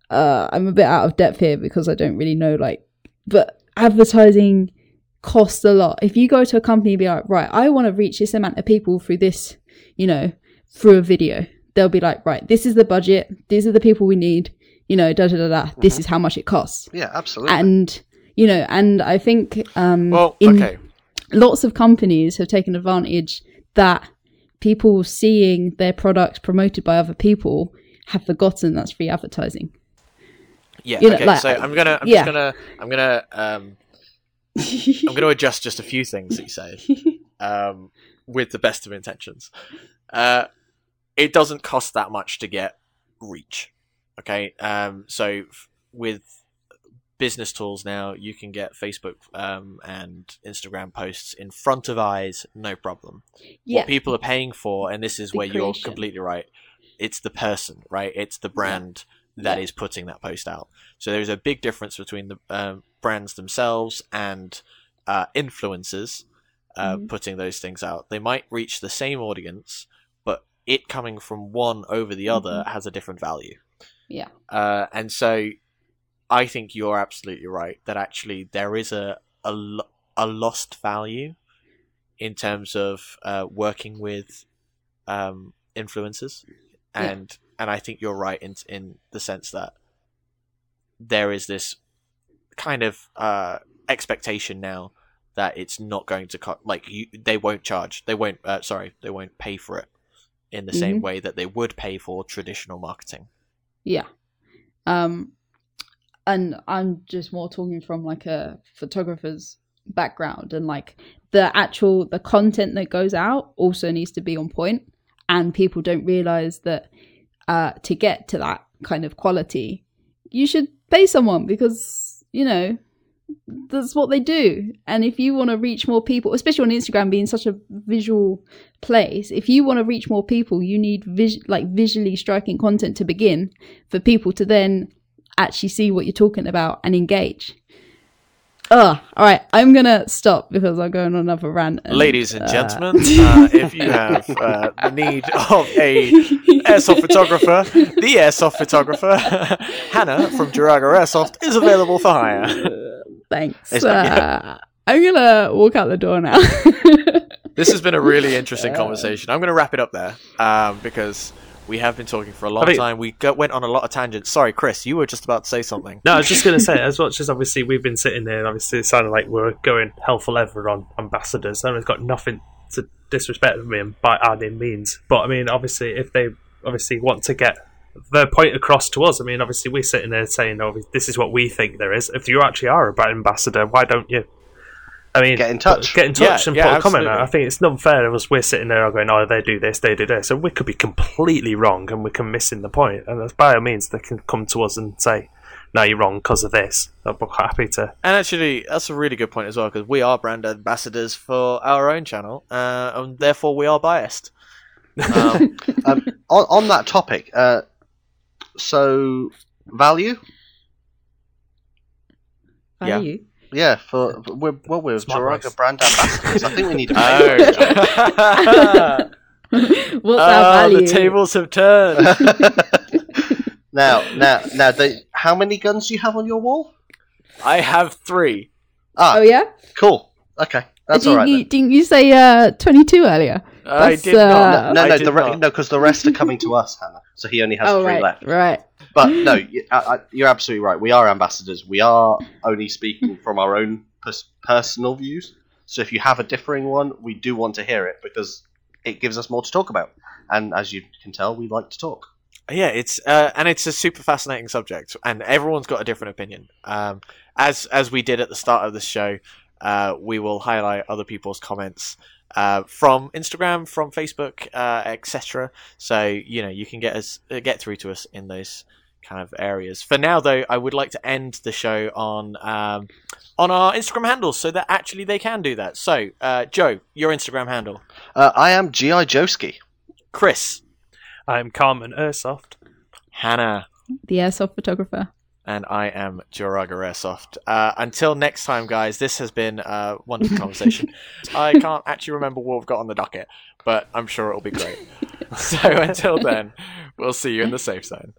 uh I'm a bit out of depth here because I don't really know like but advertising costs a lot. If you go to a company and be like, right, I want to reach this amount of people through this, you know, through a video, they'll be like, right, this is the budget, these are the people we need, you know, da da da da. This is how much it costs. Yeah, absolutely. And you know, and I think um well, okay. lots of companies have taken advantage that people seeing their products promoted by other people have forgotten that's free advertising. Yeah, you know, okay. like- so I'm gonna, I'm yeah. just gonna, I'm gonna, um, I'm gonna adjust just a few things that you say, um, with the best of intentions. Uh, it doesn't cost that much to get reach. Okay, um, so f- with business tools now, you can get Facebook um, and Instagram posts in front of eyes, no problem. yeah, What people are paying for, and this is The where you're completely right. It's the person, right? It's the brand that is Yeah. putting that post out. So there's a big difference between the um, brands themselves and uh, influencers uh, Mhm. putting those things out. They might reach the same audience, but it coming from one over the other has a different value. yeah, Uh, and so I think you're absolutely right that actually there is a a, a lost value in terms of uh, working with um, influencers, Yeah. and and I think you're right in in the sense that there is this kind of uh, expectation now that it's not going to co- like you they won't charge they won't uh, sorry they won't pay for it in the same Mhm. way that they would pay for traditional marketing. yeah. Um, and I'm just more talking from like a photographer's background and like the actual the content that goes out also needs to be on point and people don't realize that uh to get to that kind of quality you should pay someone because you know that's what they do. And if you want to reach more people especially on instagram being such a visual place if you want to reach more people you need vis- like visually striking content to begin for people to then actually see what you're talking about and engage Ugh. all right i'm gonna stop because i'm going on another rant and, Ladies and uh, gentlemen, uh, if you have uh, the need of a airsoft photographer, the airsoft photographer, Hannah from Georaga Airsoft, is available for hire. thanks uh, i'm gonna walk out the door now This has been a really interesting conversation. I'm going to wrap it up there um, because we have been talking for a long I think- time. We go- went on a lot of tangents. Sorry, Chris, you were just about to say something. No, I was just going to say, as much as obviously we've been sitting there, and obviously it sounded like we're going hell for leather on ambassadors, and it's got nothing to disrespect them by any means. But I mean, obviously, if they obviously want to get their point across to us, I mean, obviously we're sitting there saying, "Oh, this is what we think there is." If you actually are a brand ambassador, why don't you? I mean, Get in touch. Get in touch Yeah, and yeah, put a comment. absolutely. out. I think it's not fair of us. We're sitting there going, "Oh, they do this, they do this," and we could be completely wrong, and we can miss in the point. And by all means, they can come to us and say, "No, you're wrong because of this." I'd be quite happy to. And actually, that's a really good point as well because we are brand ambassadors for our own channel, uh, and therefore we are biased. Um, um, on, on that topic, uh, so value, Value. yeah, for we're well, we're Smart Georaga voice. brand ambassadors. I think we need oh. What's Ah, our value? the tables have turned. now, now, now, the, how many guns do you have on your wall? I have three. Ah, Oh yeah. cool. Okay, that's didn't all right. you didn't you say uh 22 earlier? I did uh, not. No, I no, did the re- no, because the rest are coming to us, Hannah. So he only has oh three right, left. right. But no, I, I, you're absolutely right. We are ambassadors. We are only speaking from our own pers- personal views. So if you have a differing one, we do want to hear it because it gives us more to talk about. And as you can tell, we like to talk. Yeah, it's uh, and it's a super fascinating subject, and everyone's got a different opinion. Um, as as we did at the start of the show, uh, we will highlight other people's comments uh, from Instagram, from Facebook, uh, etc. So you know you can get us uh, get through to us in those kind of areas. For now, though, I would like to end the show on um, on our Instagram handles so that actually they can do that. So, uh, Joe, your Instagram handle, Uh, I am G.I. Joski. Chris, I'm Carmen Airsoft. Hannah. The airsoft photographer. And I am Georaga Airsoft. Uh, until next time, guys, this has been a wonderful conversation. I can't actually remember what we've got on the docket, but I'm sure it'll be great. so until then, we'll see you in the safe zone.